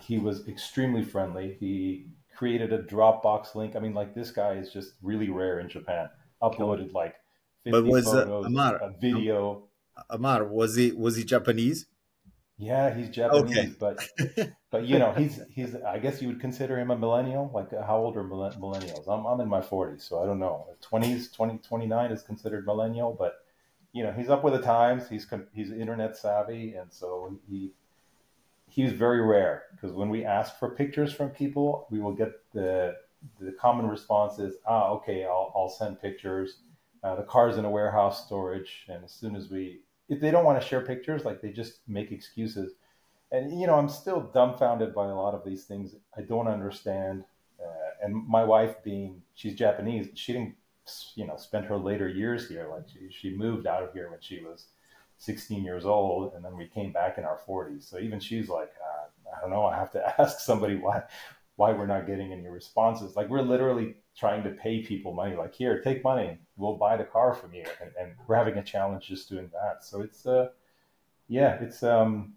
D: He was extremely friendly. He created a Dropbox link. I mean, like this guy is just really rare in Japan. Uploaded like 50 but was uh, photos, uh, Amar, a video.
A: Amar, was he was he Japanese?
D: Yeah, he's Japanese, okay. but but you know, he's he's. I guess you would consider him a millennial. Like, uh, how old are millennials? I'm I'm in my 40s, so I don't know. 20s, 20, 29 is considered millennial, but you know, he's up with the times. He's he's internet savvy, and so he he's very rare because when we ask for pictures from people, we will get the the common response is, ah, okay, I'll I'll send pictures. Uh, the car's in a warehouse storage, and as soon as we if they don't want to share pictures, like they just make excuses. And you know, I'm still dumbfounded by a lot of these things. I don't understand. Uh, and my wife, being she's Japanese, she didn't, you know, spend her later years here. Like she, she moved out of here when she was 16 years old, and then we came back in our 40s. So even she's like, uh, I don't know. I have to ask somebody why why we're not getting any responses. Like we're literally trying to pay people money. Like here, take money, we'll buy the car from you, and, and we're having a challenge just doing that. So it's uh, yeah, it's um,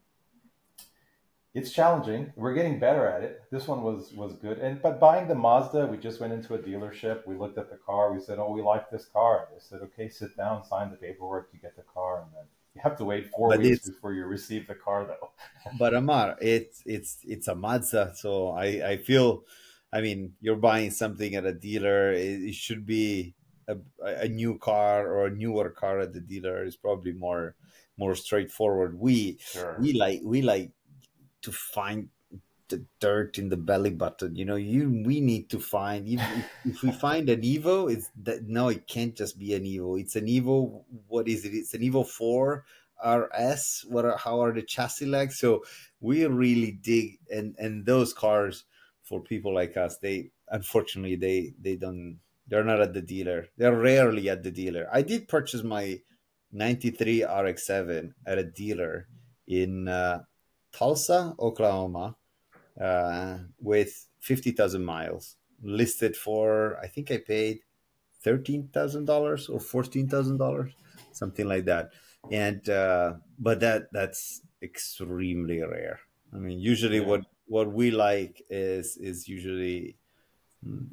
D: it's challenging. We're getting better at it. This one was was good. And but buying the Mazda, we just went into a dealership. We looked at the car. We said, "Oh, we like this car." They said, "Okay, sit down, sign the paperwork, you get the car." And then you have to wait four but weeks before you receive the car, though.
A: but Amar, it's it's it's a Mazda, so I I feel, I mean, you're buying something at a dealer. It, it should be a, a new car or a newer car at the dealer is probably more more straightforward. We sure. we like we like to find the dirt in the belly button. You know, you we need to find if, if we find an Evo, it's that no, it can't just be an Evo. It's an Evo. What is it? It's an Evo four RS. What are how are the chassis like? So we really dig and and those cars for people like us, they unfortunately they they don't they're not at the dealer. They're rarely at the dealer. I did purchase my 93 RX7 at a dealer in uh, Tulsa, Oklahoma uh, with 50,000 miles listed for, I think I paid thirteen thousand dollars or fourteen thousand dollars, something like that. And uh, but that that's extremely rare. I mean, usually yeah. what what we like is is usually mm,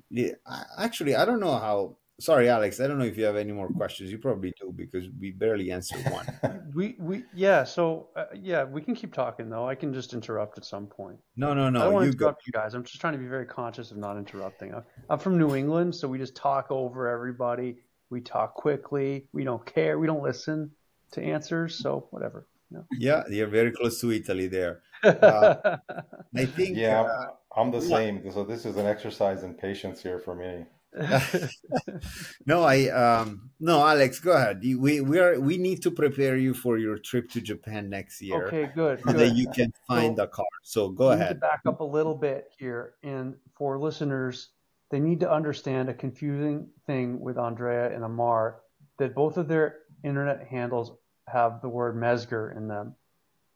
A: actually I don't know how sorry alex i don't know if you have any more questions. You probably do because we barely answered one.
B: We we yeah so uh, yeah we can keep talking though. I can just interrupt at some point.
A: No no no
B: i don't want to interrupt go. you guys. I'm just trying to be very conscious of not interrupting. I'm from new england so we just talk over everybody. We talk quickly. We don't care. We don't listen to answers so whatever
A: yeah you're very close to italy there. Uh, i think
D: yeah uh, i'm the same. So this is an exercise in patience here for me
A: no, I um no, Alex, go ahead. We we are we need to prepare you for your trip to Japan next year.
B: Okay, good.
A: So
B: good.
A: that you can find so, a car. So go ahead.
B: back up a little bit here, and for listeners, they need to understand a confusing thing with Andrea and Amar that both of their internet handles have the word Mezger in them.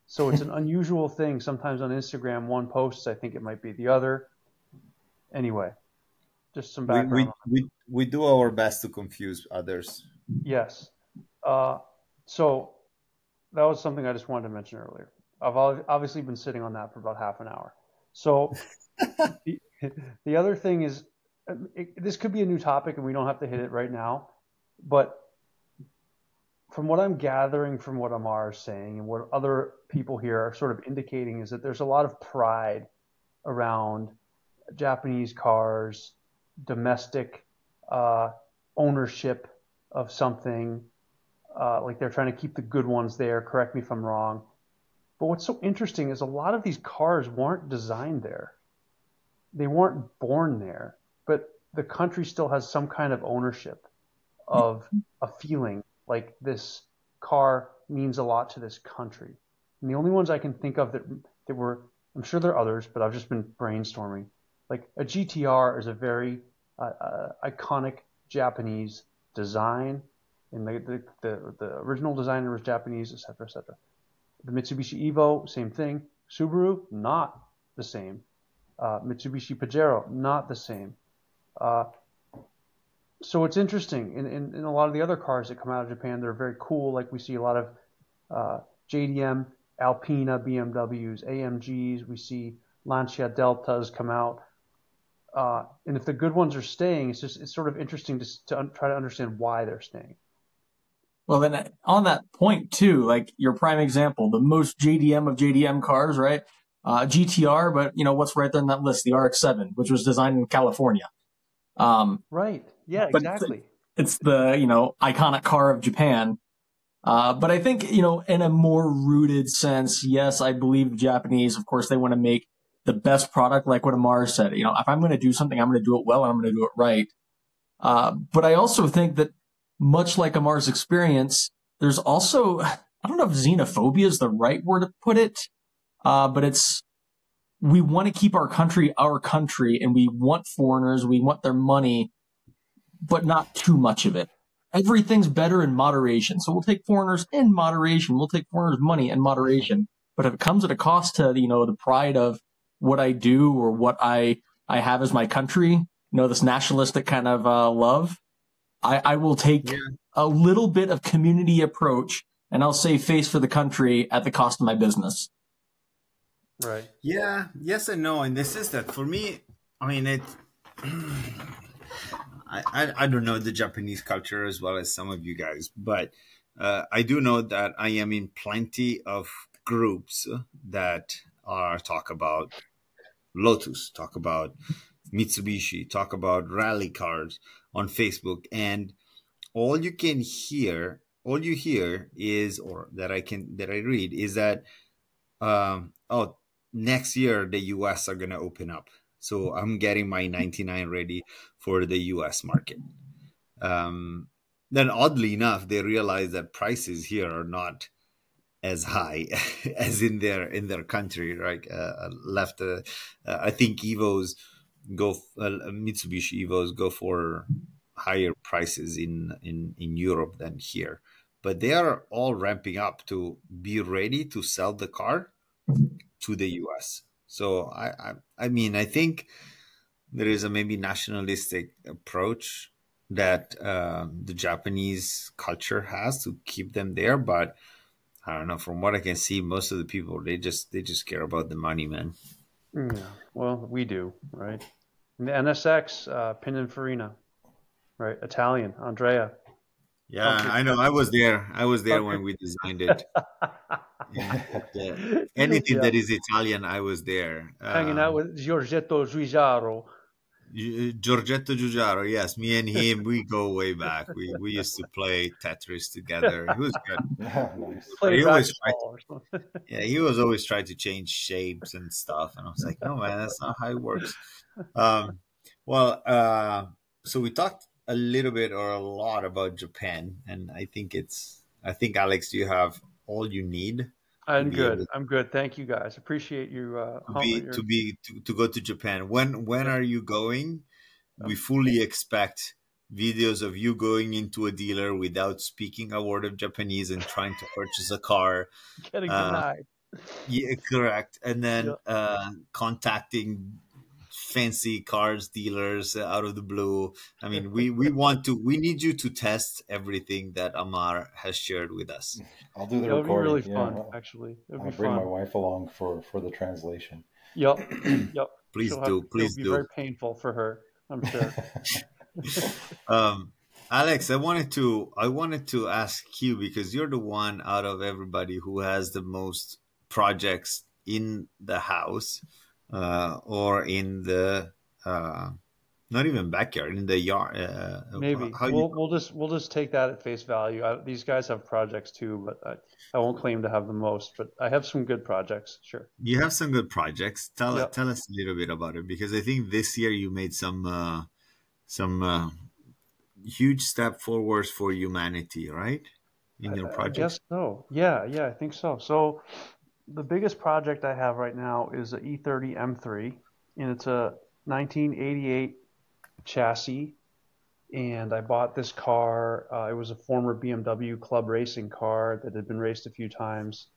B: So it's an unusual thing. Sometimes on Instagram, one posts, I think it might be the other. Anyway, just some background.
A: We, we, we, do our best to confuse others.
B: Yes. Uh, so that was something I just wanted to mention earlier. I've obviously been sitting on that for about half an hour. So the, the other thing is, it, this could be a new topic and we don't have to hit it right now, but from what I'm gathering from what Amar is saying and what other people here are sort of indicating is that there's a lot of pride around Japanese cars domestic uh, ownership of something. Uh, like they're trying to keep the good ones there. Correct me if I'm wrong. But what's so interesting is a lot of these cars weren't designed there. They weren't born there, but the country still has some kind of ownership of a feeling like this car means a lot to this country. And the only ones I can think of that that were, I'm sure there are others, but I've just been brainstorming. Like a GTR is a very uh, uh, iconic Japanese design, and the, the, the, the, original designer was Japanese, etc., etc. The Mitsubishi Evo, same thing. Subaru, not the same. Uh, Mitsubishi Pajero, not the same. Uh, so it's interesting. In, in, in, a lot of the other cars that come out of Japan, they're very cool. Like we see a lot of uh, JDM, Alpina BMWs, AMGs. We see Lancia Deltas come out. Uh, and if the good ones are staying, it's just it's sort of interesting to, to un- try to understand why they're staying.
C: Well, then on that point too, like your prime example, the most JDM of JDM cars, right? Uh, GTR, but you know what's right there on that list, the RX-7, which was designed in California.
B: Um, right. Yeah. Exactly.
C: It's the you know iconic car of Japan. Uh, but I think you know in a more rooted sense, yes, I believe Japanese. Of course, they want to make the best product, like what Amar said. You know, if I'm going to do something, I'm going to do it well and I'm going to do it right. Uh, but I also think that much like Amar's experience, there's also, I don't know if xenophobia is the right word to put it, uh, but it's, we want to keep our country our country and we want foreigners, we want their money, but not too much of it. Everything's better in moderation. So we'll take foreigners in moderation. We'll take foreigners' money in moderation. But if it comes at a cost to, you know, the pride of what I do or what I I have as my country, you know, this nationalistic kind of uh, love, I, I will take yeah. a little bit of community approach and I'll save face for the country at the cost of my business.
B: Right.
A: Yeah. Yes and no. And this is that for me. I mean, it. I, I, I don't know the Japanese culture as well as some of you guys, but uh, I do know that I am in plenty of groups that are talk about Lotus, talk about Mitsubishi, talk about rally cars on Facebook, and all you can hear, all you hear is, or that I can that I read is that, um, oh, next year the U.S. are gonna open up, so I'm getting my 99 ready for the U.S. market. Um, then oddly enough, they realize that prices here are not as high as in their in their country right uh, left uh, uh, i think evos go uh, mitsubishi evos go for higher prices in in in europe than here but they are all ramping up to be ready to sell the car to the us so i i, I mean i think there is a maybe nationalistic approach that uh, the Japanese culture has to keep them there. But I don't know. From what I can see, most of the people they just they just care about the money, man.
B: Yeah. Well, we do, right? And the NSX, uh, Pininfarina, right? Italian, Andrea.
A: Yeah. I know. I was there. I was there when we designed it. Yeah. Yeah. Anything
B: Yeah.
A: that is Italian, I was there.
B: Hanging out
A: Um,
B: with Giorgetto Giugiaro.
A: Y- Giorgetto Giugiaro, yes, me and him, we go way back. We we used to play Tetris together. He was good.
D: nice.
B: Played
A: he always
B: racquetball or.
A: Yeah, he was always trying to change shapes and stuff, and I was like, no, man, that's not how it works. Um, well, uh, so we talked a little bit or a lot about Japan, and I think it's, I think Alex, you have all you need
B: I'm good.
A: able-
B: I'm good. Thank you guys. Appreciate you. Uh,
A: to be
B: your-
A: to be to, to go to Japan. When when are you going? We fully expect videos of you going into a dealer without speaking a word of Japanese and trying to purchase a car.
B: getting
A: uh,
B: denied.
A: Yeah, correct. And then
B: Yeah.
A: uh, contacting fancy cars dealers out of the blue. I mean, we we want to we need you to test everything that Amar has shared with us.
D: I'll do the
B: It'll be
D: recording.
B: really
D: yeah.
B: fun,
D: I'll-
B: actually. It'll
D: I'll
B: be
D: bring my wife along for for the translation.
B: Yep. Yep.
A: Please
B: She'll have-
A: do,
B: it'll
A: please
B: be
A: do.
B: very painful for her. I'm sure.
A: Um, Alex, I wanted to I wanted to ask you because you're the one out of everybody who has the most projects in the house uh, or in the uh, not even backyard in the yard. Uh,
B: Maybe
A: how
B: we'll we'll just we'll just take that at face value. I, these guys have projects too, but I, I won't claim to have the most. But I have some good projects. Sure.
A: you have some good projects. Tell
B: Yep.
A: tell us a little bit about it because I think this year you made some uh, some uh, huge step forwards for humanity, right? In your project.
B: guess so. Yeah, yeah, I think so. So the biggest project I have right now is an E30 M3, and it's a 1988 chassis. And I bought this car. Uh, it was a former BMW club racing car that had been raced a few times,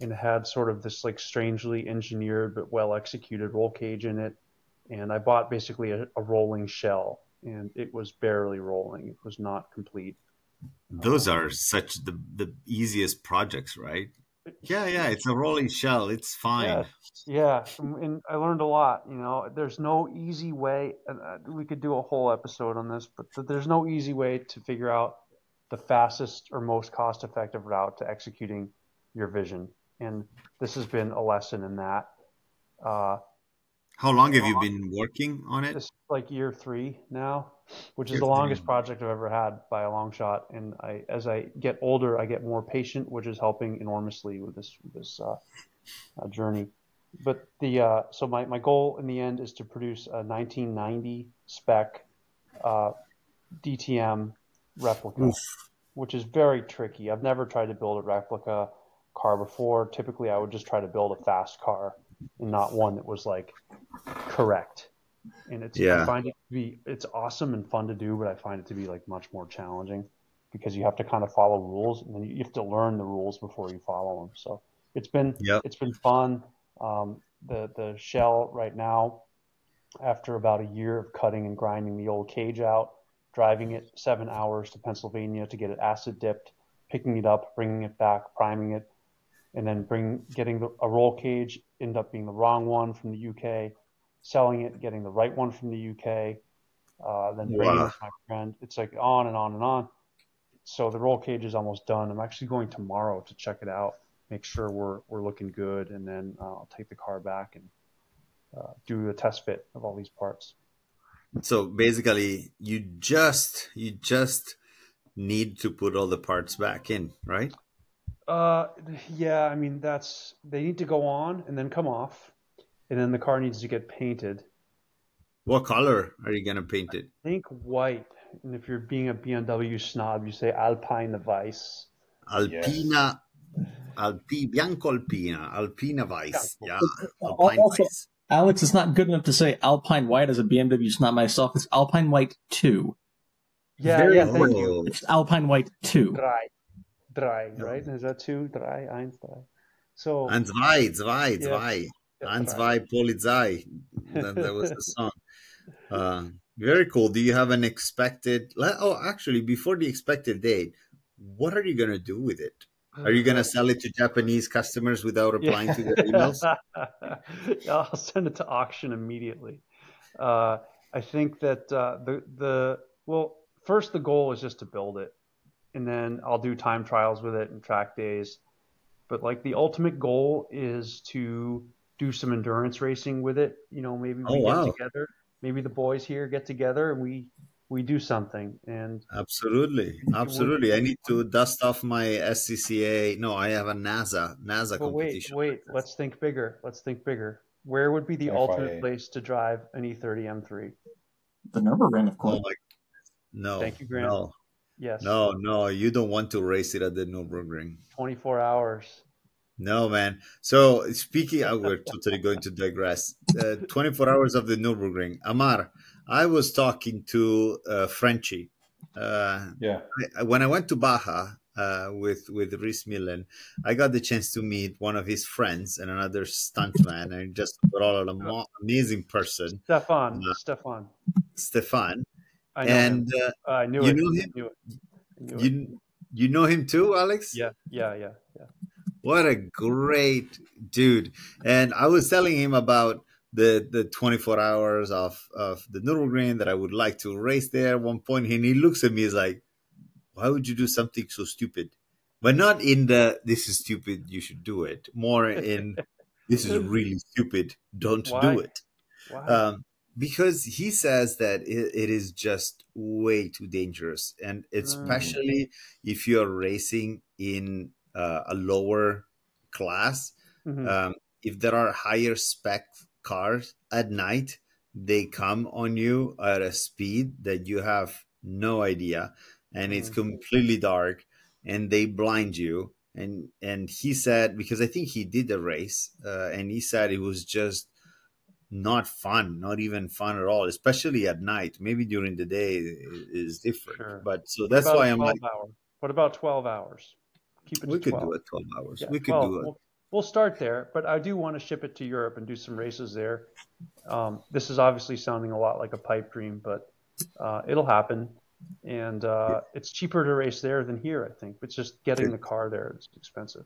B: and had sort of this like strangely engineered but well executed roll cage in it. And I bought basically a, a rolling shell, and it was barely rolling. It was not complete.
A: Those are such the the easiest projects, right? Yeah, yeah, it's a rolling shell. It's fine.
B: Yeah, yeah, and, I learned a lot. You know, there's no easy way. And uh, we could do a whole episode on this, but there's no easy way to figure out the fastest or most cost-effective route to executing your vision. And this has been a lesson in that. Uh,
A: How long have you been working on it?
B: is like year three now, which is
A: Year
B: the longest
A: three.
B: project I've ever had by a long shot. And I, as I get older, I get more patient, which is helping enormously with this this uh, uh, journey. But the uh, so my, my goal in the end is to produce a 1990 spec uh, DTM replica,
A: Oof.
B: which is very tricky. I've never tried to build a replica car before. Typically, I would just try to build a fast car not one that was like correct. And it's
A: Yeah.
B: I find it to be it's awesome and fun to do, but I find it to be like much more challenging because you have to kind of follow rules and then you have to learn the rules before you follow them. So it's been
A: Yep.
B: it's been fun. Um, the the shell right now, after about a year of cutting and grinding the old cage out, driving it seven hours to Pennsylvania to get it acid dipped, picking it up, bringing it back, priming it, and then bring getting the, a roll cage end up being the wrong one from the UK, selling it, getting the right one from the UK, uh, then bringing
A: Wow.
B: it to my friend. It's like on and on and on. So the roll cage is almost done. I'm actually going tomorrow to check it out, make sure we're we're looking good, and then uh, I'll take the car back and uh, do a test fit of all these parts.
A: So basically, you just you just need to put all the parts back in, right?
B: Uh, yeah, I mean that's they need to go on and then come off, and then the car needs to get painted.
A: What color are you gonna paint it?
B: I think white, and if you're being a BMW snob, you say Alpine Weiss.
A: Alpina, Alpi, Bianco Alpina, Alpina Weiss. Yeah,
C: Al-
A: Alpine
C: also-
A: Weiss.
C: Alex, it's not good enough to say Alpine White as a BMW. It's not myself. It's Alpine White 2.
B: Yeah,
C: Very
B: yeah, thank you.
C: It's Alpine White 2.
B: Dry, dry, right? Is that two? Dry, eins, drei. So
A: And zwei, zwei,
B: Yeah.
A: zwei. And
B: drei.
A: zwei Polizei. That, that was the song. Uh, Very cool. Do you have an expected? Oh, actually, before the expected date, what are you going to do with it? Are you going to sell it to Japanese customers without replying yeah. to their emails?
B: I'll send it to auction immediately. Uh, I think that uh, the the well, first the goal is just to build it, and then I'll do time trials with it and track days. But like the ultimate goal is to do some endurance racing with it. You know, maybe we oh, get together. Maybe the boys here get together and we we do something. And
A: absolutely, absolutely. I need to dust off my SCCA. No, I have a NASA NASA but competition.
B: Wait, wait. Let's think bigger. Let's think bigger. Where would be the FIA. ultimate place to drive an E30 M3?
C: The Nürburgring, of course. Oh
A: no.
B: Thank you, Grant.
A: No.
B: Yes.
A: No, no, you don't want to race it at the Nürburgring.
B: 24 hours.
A: No, man. So speaking, uh, we're totally going to digress. Uh, 24 hours of the Nürburgring. Amar, I was talking to uh, Frenchie.
D: Uh, yeah.
A: I, when I went to Baja uh, with with Rhys Millen, I got the chance to meet one of his friends and another stuntman, and just overall an amazing person.
B: Stefan. Uh, Stefan.
A: Stefan. I know and
B: him. I knew you it. Know him?
A: I knew it. I knew you, it. you know him too, Alex?
B: Yeah, yeah, yeah, yeah.
A: What a great dude. And I was telling him about the the 24 hours of of the Nürburgring that I would like to race there at one point. point and he looks at me he's like why would you do something so stupid but not in the this is stupid you should do it more in this is really stupid don't why? do it um, because he says that it, it is just way too dangerous and mm. especially mm. if you're racing in uh, a lower class. Mm-hmm. Um, if there are higher spec cars at night, they come on you at a speed that you have no idea, and it's mm-hmm. completely dark, and they blind you. And and he said because I think he did the race, uh, and he said it was just not fun, not even fun at all, especially at night. Maybe during the day is different, sure. but so that's why I'm like.
B: Hour? What about twelve hours?
A: Keep it. We could 12. do it twelve hours. Yeah, we could
B: 12.
A: do it.
B: We'll, we'll, start there, but I do want to ship it to Europe and do some races there. Um, this is obviously sounding a lot like a pipe dream, but uh, it'll happen, and uh, yeah. it's cheaper to race there than here. I think it's just getting the car there; it's expensive.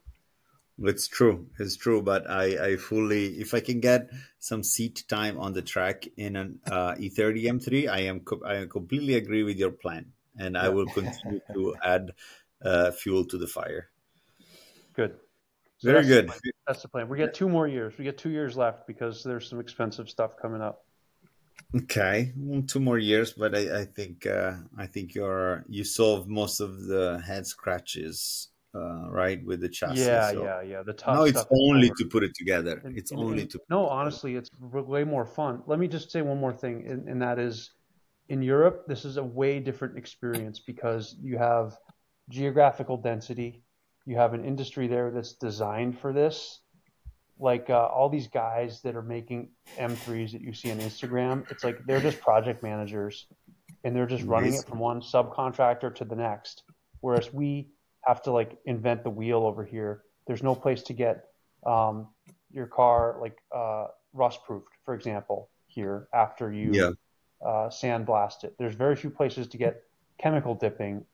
A: It's true. It's true. But I, I fully, if I can get some seat time on the track in an uh, E30 M3, I am, I completely agree with your plan, and I will continue to add uh, fuel to the fire.
B: Good.
A: So Very
B: that's
A: good.
B: The that's the plan. We get two more years. We get two years left because there's some expensive stuff coming up.
A: Okay, well, two more years, but I, I think uh, I think you're you solved most of the head scratches, uh, right, with the chassis.
B: Yeah, so yeah, yeah. The tough.
A: No, it's only to put it together. And, it's and, only
B: and,
A: to.
B: No, honestly, it's way more fun. Let me just say one more thing, and, and that is, in Europe, this is a way different experience because you have geographical density. You have an industry there that's designed for this. Like uh, all these guys that are making M3s that you see on Instagram, it's like they're just project managers and they're just running it from one subcontractor to the next. Whereas we have to like invent the wheel over here. There's no place to get um, your car like uh, rust proofed, for example, here after you yeah. uh, sandblast it. There's very few places to get chemical dipping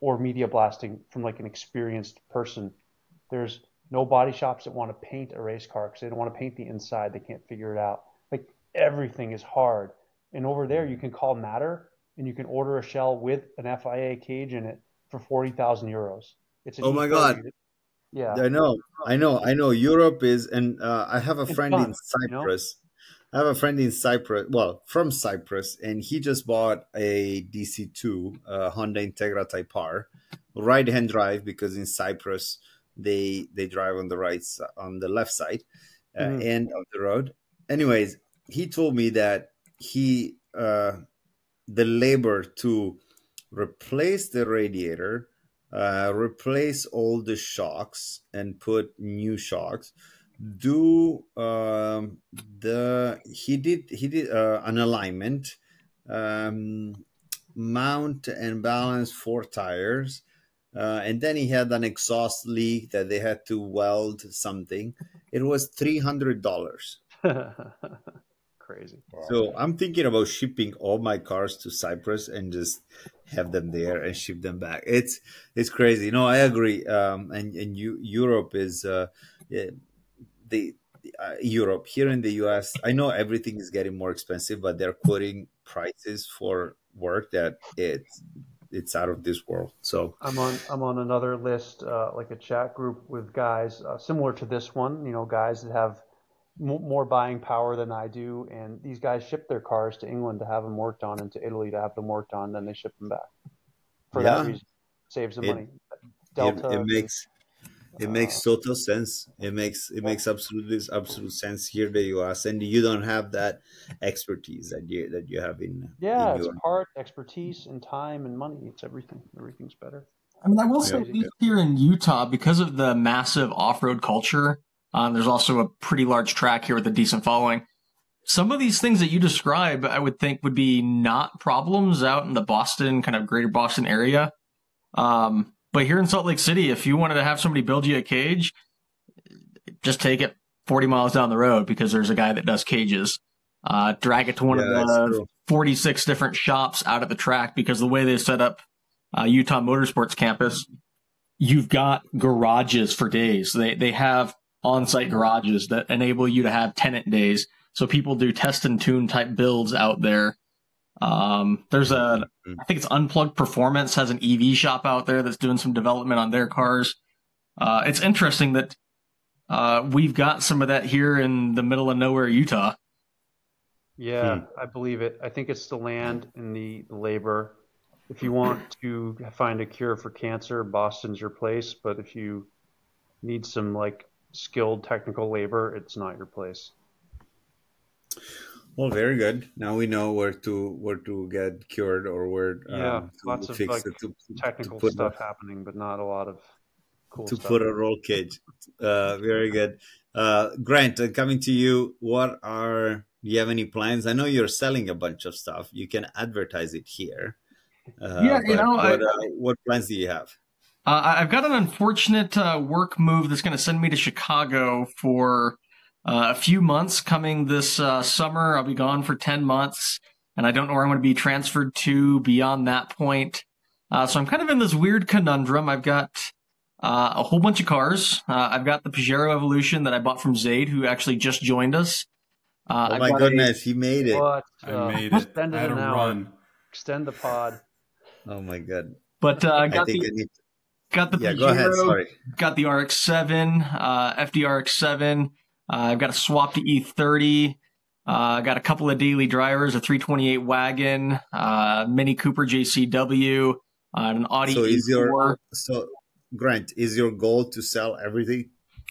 B: or media blasting from like an experienced person. There's no body shops that want to paint a race car because they don't want to paint the inside. They can't figure it out. Like everything is hard. And over there, you can call Matter and you can order a shell with an FIA cage in it for forty thousand euros.
A: It's oh my god. Yeah, I know, I know, I know. Europe is, and uh, I have a it's friend fun, in Cyprus. You know? I have a friend in Cyprus, well, from Cyprus, and he just bought a DC2 uh, Honda Integra Type R, right hand drive because in Cyprus they they drive on the right on the left side uh, mm. end of the road. Anyways, he told me that he uh, the labor to replace the radiator, uh, replace all the shocks, and put new shocks do um, the he did he did uh, an alignment um, mount and balance four tires uh, and then he had an exhaust leak that they had to weld something it was $300
B: crazy.
D: Wow.
A: So I'm thinking about shipping all my cars to Cyprus and just have them there and ship them back. It's it's crazy. No, I agree. Um, and and you, Europe is uh, the uh, Europe here in the U.S. I know everything is getting more expensive, but they're quoting prices for work that it's it's out of this world. So
B: I'm on I'm on another list, uh, like a chat group with guys uh, similar to this one. You know, guys that have more buying power than I do, and these guys ship their cars to England to have them worked on, and to Italy to have them worked on, then they ship them back. For that
A: Yeah.
B: reason, saves them
A: It-
B: money. Delta.
A: it, it makes it makes
B: uh,
A: total sense. It makes it makes absolutely absolute sense here in the U.S. and you don't have that expertise that you that you have in
B: yeah,
A: in
B: it's
A: Europe.
B: part expertise and time and money. It's everything. Everything's better.
C: I mean, I will say,
A: Yeah.
C: here in Utah, because of the massive off-road culture, um, there's also a pretty large track here with a decent following. Some of these things that you describe, I would think, would be not problems out in the Boston, kind of greater Boston area. Um, but here in Salt Lake City, if you wanted to have somebody build you a cage, just take it 40 miles down the road because there's a guy that does cages. Uh, drag it to one
A: Yeah,
C: of the 46 different shops out at the track because the way they set up uh, Utah Motorsports Campus, you've got garages for days. They they have on-site garages that enable you to have tenant days. So people do test and tune type builds out there. Um, there's a, I think it's Unplugged Performance has an EV shop out there that's doing some development on their cars. Uh, it's interesting that uh, we've got some of that here in the middle of nowhere, Utah.
B: Yeah,
A: Hmm.
B: I believe it. I think it's the land and the labor. If you want to find a cure for cancer, Boston's your place. But if you need some like skilled technical labor, it's not your place.
A: Well, very good. Now we know where to where to get cured or where um,
B: Yeah,
A: to
B: lots of, like,
A: it to,
B: Technical
A: to put
B: stuff happening, but not a lot of cool
A: to
B: stuff.
A: put a roll cage. Uh, very good. Uh, Grant, uh, coming to you. What are do you have any plans? I know you're selling a bunch of stuff. You can advertise it here. Uh,
C: Yeah, you
A: but
C: know, I-
A: what, uh, what plans do you have?
C: Uh, I- I've got an unfortunate uh, work move that's going to send me to Chicago for uh, a few months coming this uh, summer. I'll be gone for 10 months, and I don't know where I'm going to be transferred to beyond that point. Uh, so I'm kind of in this weird conundrum. I've got uh, a whole bunch of cars. Uh, I've got the Pajero Evolution that I bought from Zaid, who actually just joined us. Uh,
A: Oh
C: I've
A: my
C: got a-
A: goodness, he made it!
B: But
E: I made it.
B: extend
E: I had
B: an
E: to
B: hour.
E: run.
B: Extend the pod.
A: Oh my god!
C: but uh,
A: I
C: got
A: think
C: the,
A: I need.
C: Got the
A: yeah, go ahead. Sorry.
C: got the RX-7, uh, FDRX-7. Uh, I've got a swap to E30. I uh, got a couple of daily drivers, a 328 wagon, uh, Mini Cooper JCW, uh, and an Audi
A: So is
C: A4.
A: your so Grant? Is your goal to sell everything?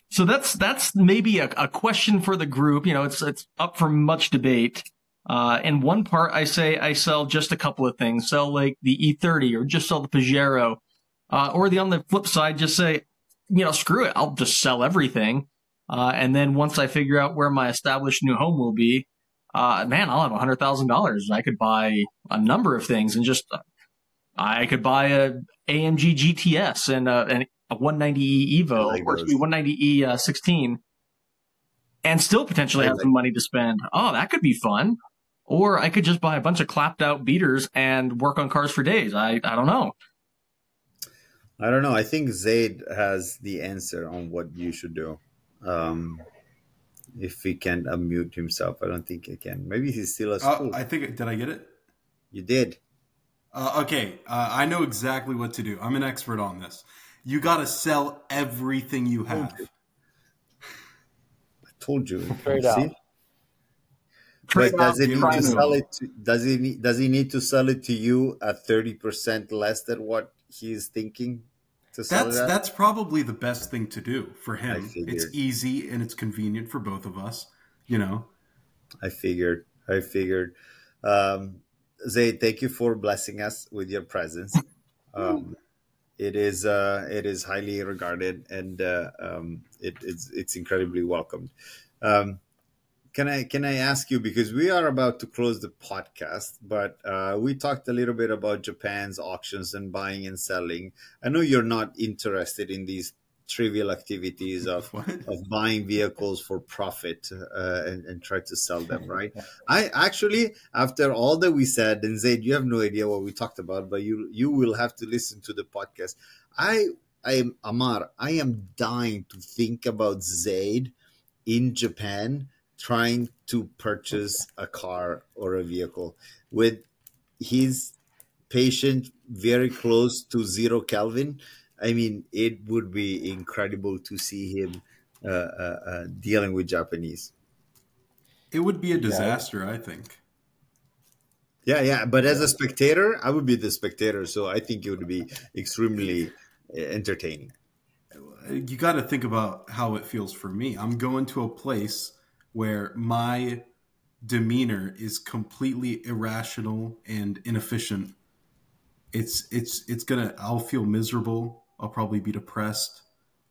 C: So that's that's maybe a, a question for the group. You know, it's it's up for much debate. Uh, in one part, I say I sell just a couple of things, sell like the E30 or just sell the Pajero, uh, or the on the flip side, just say, you know, screw it, I'll just sell everything. Uh, and then once I figure out where my established new home will be, uh, man, I'll have a hundred thousand dollars. I could buy a number of things and just, I could buy a AMG GTS and a, and a 190E Evo,
A: like
C: or excuse me,
A: those.
C: 190E uh, 16, and still potentially have some money to spend. Oh, that could be fun. Or I could just buy a bunch of clapped out beaters and work on cars for days. I, I don't know.
A: I don't know. I think Zaid has the answer on what you should do. Um, if he can unmute himself, I don't think he can. Maybe he's still at
E: Uh,
A: school.
E: I think did I get it?
A: you did.
E: Uh, okay, uh, I know exactly what to do. I'm an expert on this. You got to sell everything you have.
A: I told you.
B: Trade
A: See?
B: out.
C: Trade
A: But does
C: out,
A: it need to
E: to-
A: sell it? To, does he need, does he need to sell it to you at thirty percent less than what he's thinking to
E: That's
A: it at?
E: that's probably the best thing to do for him. It's easy and it's convenient for both of us. You know.
A: I figured. I figured. Um, Zaid, thank you for blessing us with your presence. Um, it is uh, it is highly regarded and uh, um, it, it's it's incredibly welcomed. Um, can I can I ask you because we are about to close the podcast, but uh, we talked a little bit about Japan's auctions and buying and selling. I know you're not interested in these trivial activities of
E: What?
A: of buying vehicles for profit uh, and, and try to sell them, right? I actually, after all that we said, and Zaid, you have no idea what we talked about, but you you will have to listen to the podcast. I I am Amar. I am dying to think about Zaid in Japan trying to purchase a car or a vehicle with his patient very close to zero Kelvin. I mean, it would be incredible to see him uh, uh, uh, dealing with Japanese.
E: It would be a disaster, I think.
A: Yeah, yeah. But as a spectator, I would be the spectator, so I think it would be extremely uh, entertaining.
E: You got to think about how it feels for me. I'm going to a place where my demeanor is completely irrational and inefficient. It's it's it's gonna. I'll feel miserable. I'll probably be depressed.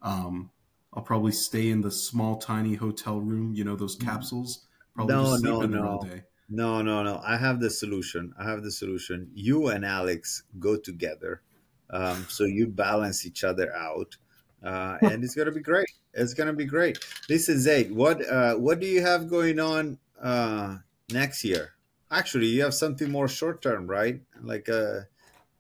E: Um, I'll probably stay in the small, tiny hotel room. You know those capsules. Probably
A: No,
E: just sleep
A: no,
E: in there
A: no.
E: all day.
A: No, no, no. I have the solution. I have the solution. You and Alex go together, um, so you balance each other out, uh, and it's gonna be great. It's gonna be great. Listen, Zaid, what uh, what do you have going on uh, next year? Actually, you have something more short term, right? Like a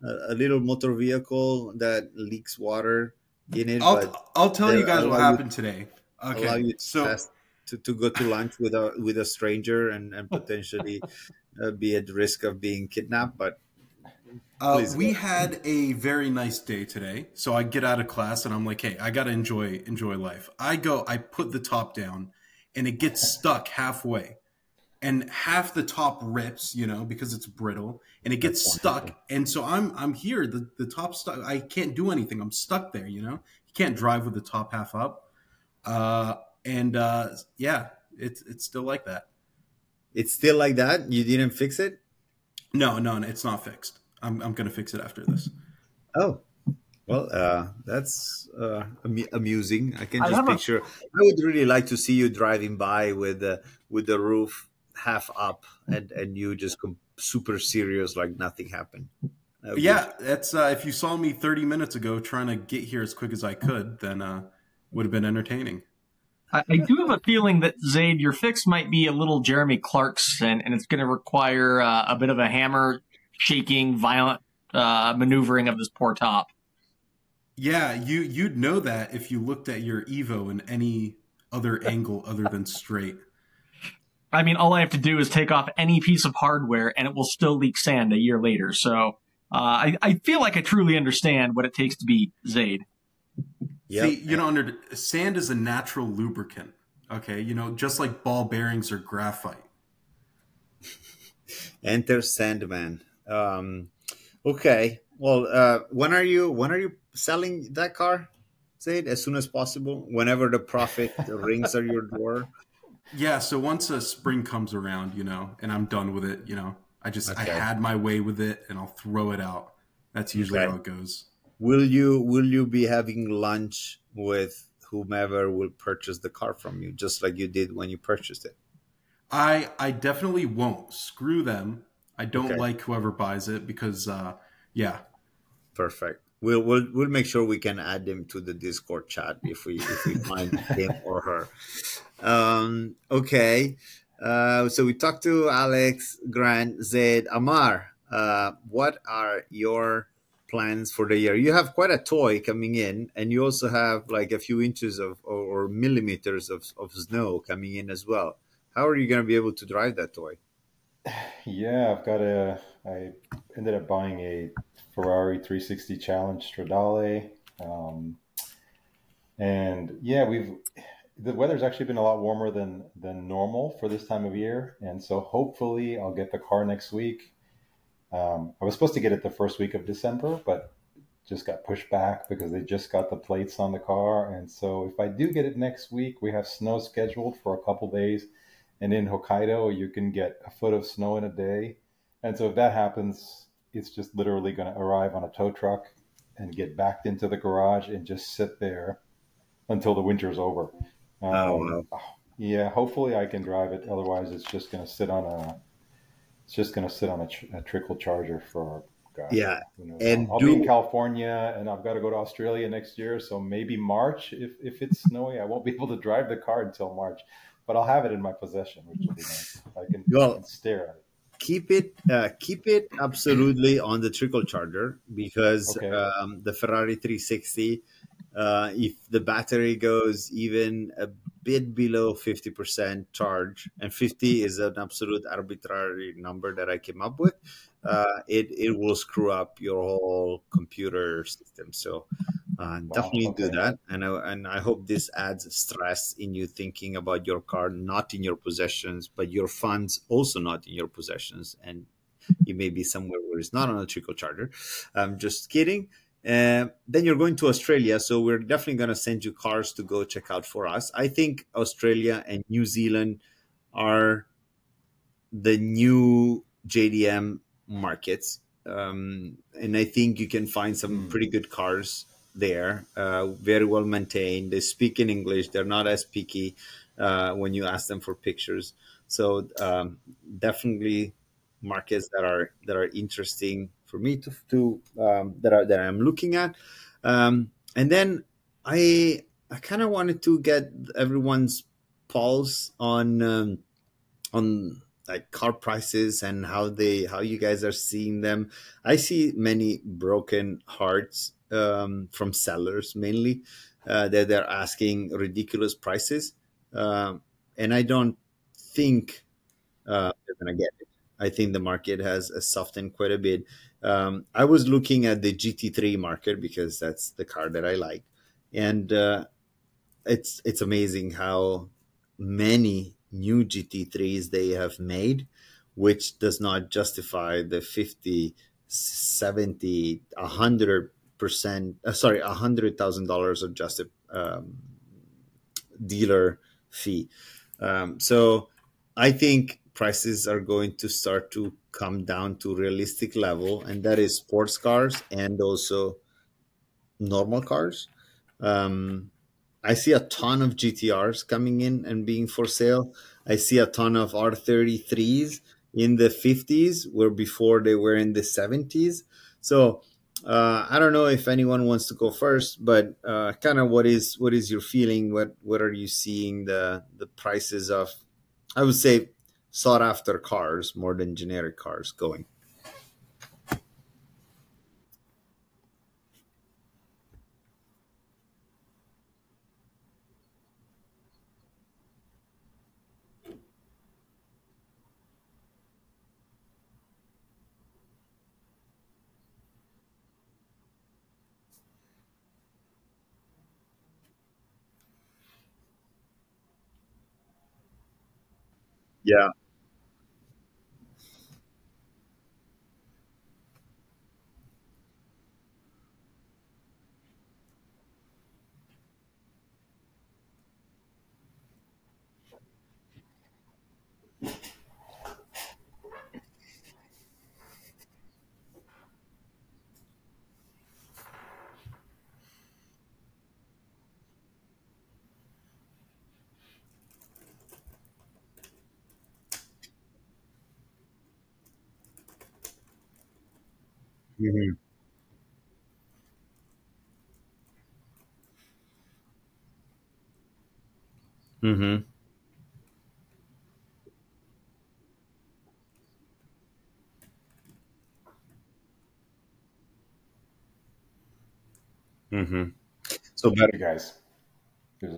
A: a, little motor vehicle that leaks water in it,
E: I'll I'll tell you guys what
A: allow you-
E: happened today. Okay,
A: to
E: so
A: to, to go to lunch with a with a stranger and and potentially uh, be at risk of being kidnapped. But
E: Uh, we had a very nice day today. So I get out of class and I'm like, hey, I gotta enjoy enjoy life. I go, I put the top down, and it gets stuck halfway, and half the top rips, you know, because it's brittle, and it gets
A: That's
E: stuck.
A: wonderful.
E: And so I'm I'm here. The the top stuck. I can't do anything. I'm stuck there. You know, you can't drive with the top half up. Uh, and uh, yeah, it's it's still like that.
A: it's still like that. You didn't fix it.
E: No, no, no it's not fixed. I'm I'm gonna fix it after this.
A: Oh, well, uh, that's uh, amu- amusing. I can
B: I
A: just
B: have
A: picture. I would really like to see you driving by with the with the roof half up and and you just com- super serious, like nothing happened. That would be-
E: Yeah, that's uh, if you saw me 30 minutes ago trying to get here as quick as I could, then uh, would have been entertaining.
C: I, I do have a feeling that Zaid, your fix might be a little Jeremy Clarkson, and it's going to require uh, a bit of a hammer shaking, violent uh, maneuvering of this poor top.
E: Yeah, you you'd know that if you looked at your Evo in any other angle other than straight.
C: I mean, all I have to do is take off any piece of hardware, and it will still leak sand a year later. So uh, I, I feel like I truly understand what it takes to be Zaid.
A: Yep.
E: See, you know, under sand is a natural lubricant. Okay, you know, just like ball bearings or graphite.
A: Enter Sandman. Um, okay. Well, uh, when are you when are you selling that car? Say it as soon as possible. Whenever the profit rings at your door.
E: Yeah, so once a spring comes around, you know, and I'm done with it, you know, I just
A: Okay.
E: I had my way with it, and I'll throw it out. That's usually
A: Okay.
E: how it goes.
A: Will you will you be having lunch with whomever will purchase the car from you, just like you did when you purchased it?
E: I I definitely won't screw them. I don't
A: Okay.
E: like whoever buys it because uh yeah.
A: Perfect. We'll we'll we'll make sure we can add them to the Discord chat if we if we find him or her. Um, okay. Uh, so we talked to Alex, Grant, Zed, Amar. Uh, what are your plans for the year? You have quite a toy coming in, and you also have like a few inches of or, or millimeters of, of snow coming in as well. How are you going to be able to drive that toy?
D: Yeah, I've got a. I ended up buying a Ferrari 360 Challenge Stradale, um, and yeah, we've the weather's actually been a lot warmer than than normal for this time of year, and so hopefully I'll get the car next week. Um, I was supposed to get it the first week of December, but just got pushed back because they just got the plates on the car, and so if I do get it next week, we have snow scheduled for a couple days. And in Hokkaido, you can get a foot of snow in a day. And so if that happens, it's just literally going to arrive on a tow truck and get backed into the garage and just sit there until the winter's over.
A: Oh,
D: Um, Yeah, hopefully I can drive it. Otherwise, it's just going to sit on a it's just going to sit on a, tr- a trickle charger for gosh,
A: Yeah, and
D: I'll
A: do-
D: be in California, and I've got to go to Australia next year. So maybe March, if if it's snowy, I won't be able to drive the car until March. But I'll have it in my possession, which will be nice. I can,
A: Well-
D: I can stare at it.
A: keep it uh, keep it absolutely on the trickle charger because
D: Okay.
A: um, the Ferrari 360 uh, if the battery goes even a bit below 50% charge and 50 is an absolute arbitrary number that I came up with uh, it it will screw up your whole computer system so uh, definitely do that and I, and I hope this adds stress in you thinking about your car not in your possessions but your funds also not in your possessions and you may be somewhere where it's not on a trickle charger i'm just kidding. Uh, then you're going to australia so we're definitely going to send you cars to go check out for us. I think australia and new zealand are the new jdm markets um, and i think you can find some
D: Hmm.
A: pretty good cars there uh, very well maintained. They speak in english. They're not as picky uh, when you ask them for pictures. So um, definitely markets that are that are interesting for me to, to um, that are that i'm looking at. Um, and then i i kind of wanted to get everyone's pulse on um, on like car prices and how they how you guys are seeing them. I see many broken hearts um, from sellers mainly uh, that they're asking ridiculous prices. Um, and i don't think uh, they're gonna get it. I think the market has softened quite a bit. Um, i was looking at the gt3 market because that's the car that i like. And uh, it's it's amazing how many new GT3s they have made, which does not justify the 50, 70, 100 percent, uh, sorry, a hundred thousand dollars adjusted um, dealer fee. Um, so I think prices are going to start to come down to realistic level, and that is sports cars and also normal cars. Um, I see a ton of GTRs coming in and being for sale. I see a ton of R33s in the 50s, where before they were in the 70s. So uh, I don't know if anyone wants to go first, but uh, kind of what is what is your feeling? What what are you seeing the the prices of? I would say sought after cars more than generic cars going. Yeah. Mm-hmm. Mm-hmm. Mm-hmm. So better
D: guys.